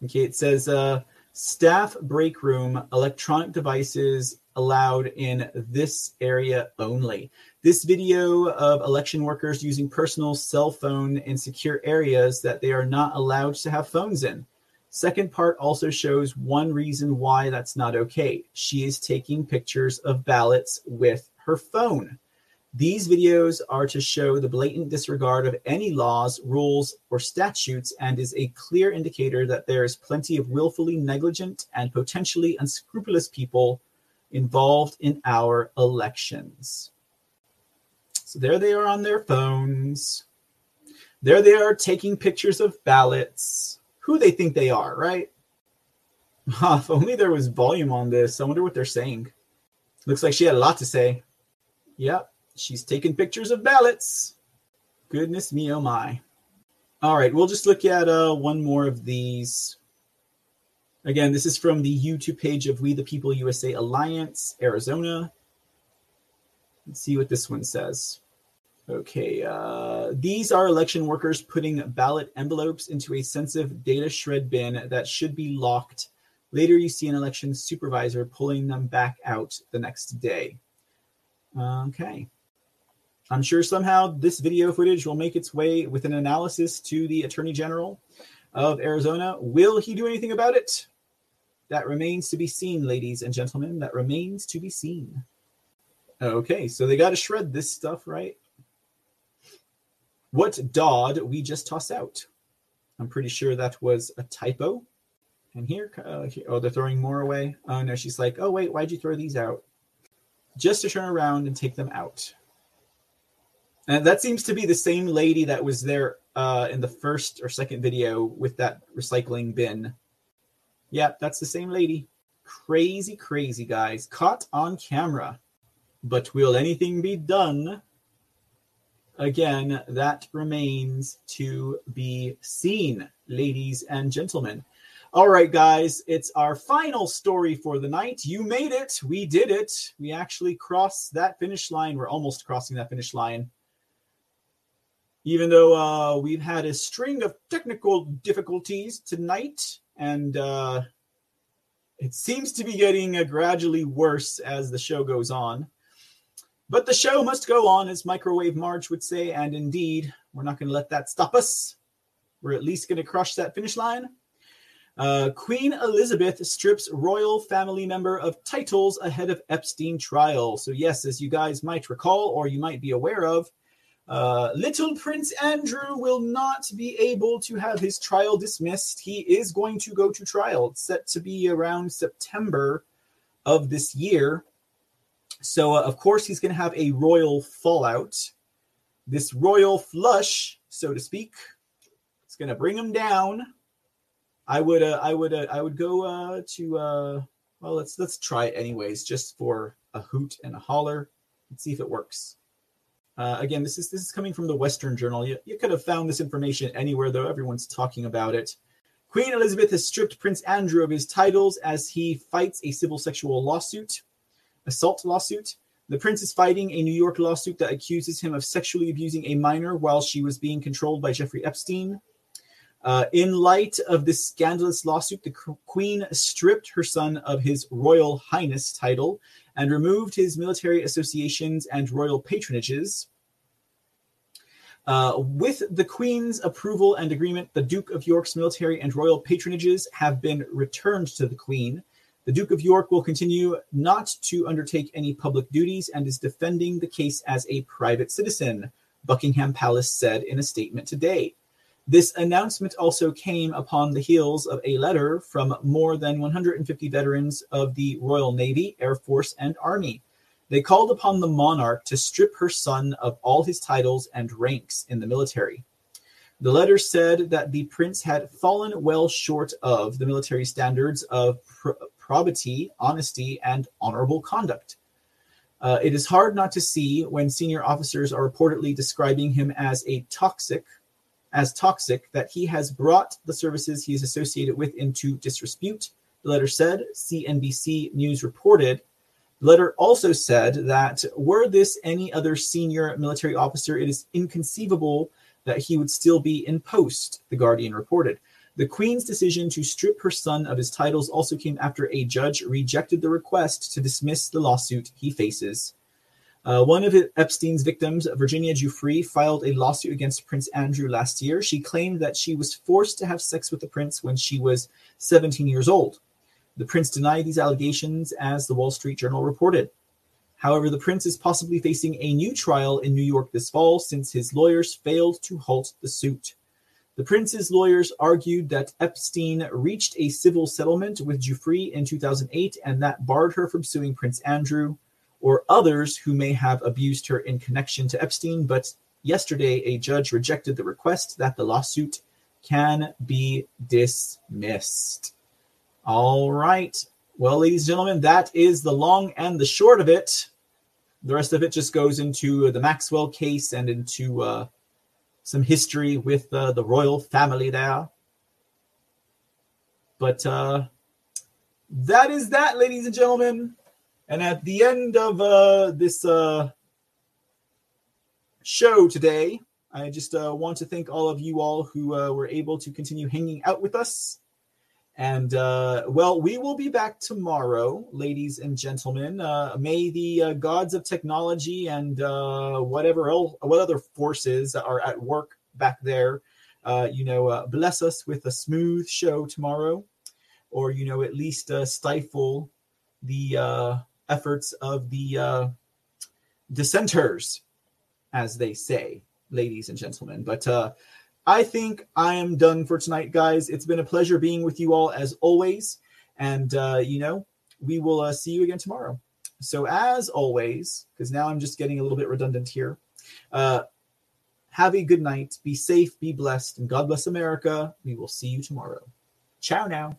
Okay, it says uh, staff break room, electronic devices allowed in this area only. This video of election workers using personal cell phone in secure areas that they are not allowed to have phones in. Second part also shows one reason why that's not okay. She is taking pictures of ballots with her phone. These videos are to show the blatant disregard of any laws, rules, or statutes and is a clear indicator that there is plenty of willfully negligent and potentially unscrupulous people involved in our elections. So there they are on their phones. There they are taking pictures of ballots. Who they think they are, right? *laughs* if only there was volume on this. I wonder what they're saying. Looks like she had a lot to say. Yep. She's taking pictures of ballots. Goodness me, oh my. All right, we'll just look at uh, one more of these. Again, this is from the YouTube page of We the People USA Alliance, Arizona. Let's see what this one says. Okay, uh, these are election workers putting ballot envelopes into a sensitive data shred bin that should be locked. Later, you see an election supervisor pulling them back out the next day. Okay. I'm sure somehow this video footage will make its way with an analysis to the Attorney General of Arizona. Will he do anything about it? That remains to be seen, ladies and gentlemen. That remains to be seen. Okay, so they got to shred this stuff, right? What Dodd we just toss out? I'm pretty sure that was a typo. And here, uh, here, oh, they're throwing more away. Oh no, she's like, oh wait, why'd you throw these out? Just to turn around and take them out. And that seems to be the same lady that was there uh, in the first or second video with that recycling bin. Yeah, that's the same lady. Crazy, crazy guys. Caught on camera. But will anything be done? Again, that remains to be seen, ladies and gentlemen. All right, guys, it's our final story for the night. You made it. We did it. We actually crossed that finish line. We're almost crossing that finish line even though uh, we've had a string of technical difficulties tonight, and uh, it seems to be getting uh, gradually worse as the show goes on. But the show must go on, as Microwave Marge would say, and indeed, we're not going to let that stop us. We're at least going to crush that finish line. Uh, Queen Elizabeth strips royal family member of titles ahead of Epstein trial. So, yes, as you guys might recall, or you might be aware of, uh, little Prince Andrew will not be able to have his trial dismissed. He is going to go to trial. It's set to be around September of this year. So, uh, of course, he's going to have a royal fallout. This royal flush, so to speak, it's going to bring him down. I would, uh, I would, uh, I would go uh, to. Uh, well, let's let's try it anyways, just for a hoot and a holler. Let's see if it works. Uh, again, this is this is coming from the Western Journal. You, you could have found this information anywhere, though. Everyone's talking about it. Queen Elizabeth has stripped Prince Andrew of his titles as he fights a civil sexual lawsuit, assault lawsuit. The prince is fighting a New York lawsuit that accuses him of sexually abusing a minor while she was being controlled by Jeffrey Epstein. Uh, in light of this scandalous lawsuit, the queen stripped her son of his Royal Highness title and removed his military associations and royal patronages. Uh, with the Queen's approval and agreement, the Duke of York's military and royal patronages have been returned to the Queen. The Duke of York will continue not to undertake any public duties and is defending the case as a private citizen, Buckingham Palace said in a statement today. This announcement also came upon the heels of a letter from more than 150 veterans of the Royal Navy, Air Force, and Army. They called upon the monarch to strip her son of all his titles and ranks in the military. The letter said that the prince had fallen well short of the military standards of pr- probity, honesty, and honorable conduct. Uh, it is hard not to see when senior officers are reportedly describing him as a toxic, as toxic, that he has brought the services he is associated with into disrepute. The letter said, CNBC News reported. The letter also said that were this any other senior military officer, it is inconceivable that he would still be in post, The Guardian reported. The Queen's decision to strip her son of his titles also came after a judge rejected the request to dismiss the lawsuit he faces. Uh, one of Epstein's victims, Virginia Giuffre, filed a lawsuit against Prince Andrew last year. She claimed that she was forced to have sex with the prince when she was 17 years old. The prince denied these allegations, as the Wall Street Journal reported. However, the prince is possibly facing a new trial in New York this fall since his lawyers failed to halt the suit. The prince's lawyers argued that Epstein reached a civil settlement with Giuffre in 2008 and that barred her from suing Prince Andrew or others who may have abused her in connection to Epstein. But yesterday, a judge rejected the request that the lawsuit can be dismissed. All right. Well, ladies and gentlemen, that is the long and the short of it. The rest of it just goes into the Maxwell case and into uh, some history with uh, the royal family there. But uh, that is that, ladies and gentlemen. And at the end of uh, this uh, show today, I just uh, want to thank all of you all who uh, were able to continue hanging out with us. And uh, well, we will be back tomorrow, ladies and gentlemen. Uh, may the uh, gods of technology and uh, whatever else, what other forces are at work back there, uh, you know, uh, bless us with a smooth show tomorrow, or you know, at least stifle the efforts of the uh, dissenters, as they say, ladies and gentlemen. But uh, I think I am done for tonight, guys. It's been a pleasure being with you all as always. And, uh, you know, we will uh, see you again tomorrow. So, as always, because now I'm just getting a little bit redundant here, uh, have a good night. Be safe, be blessed, and God bless America. We will see you tomorrow. Ciao now.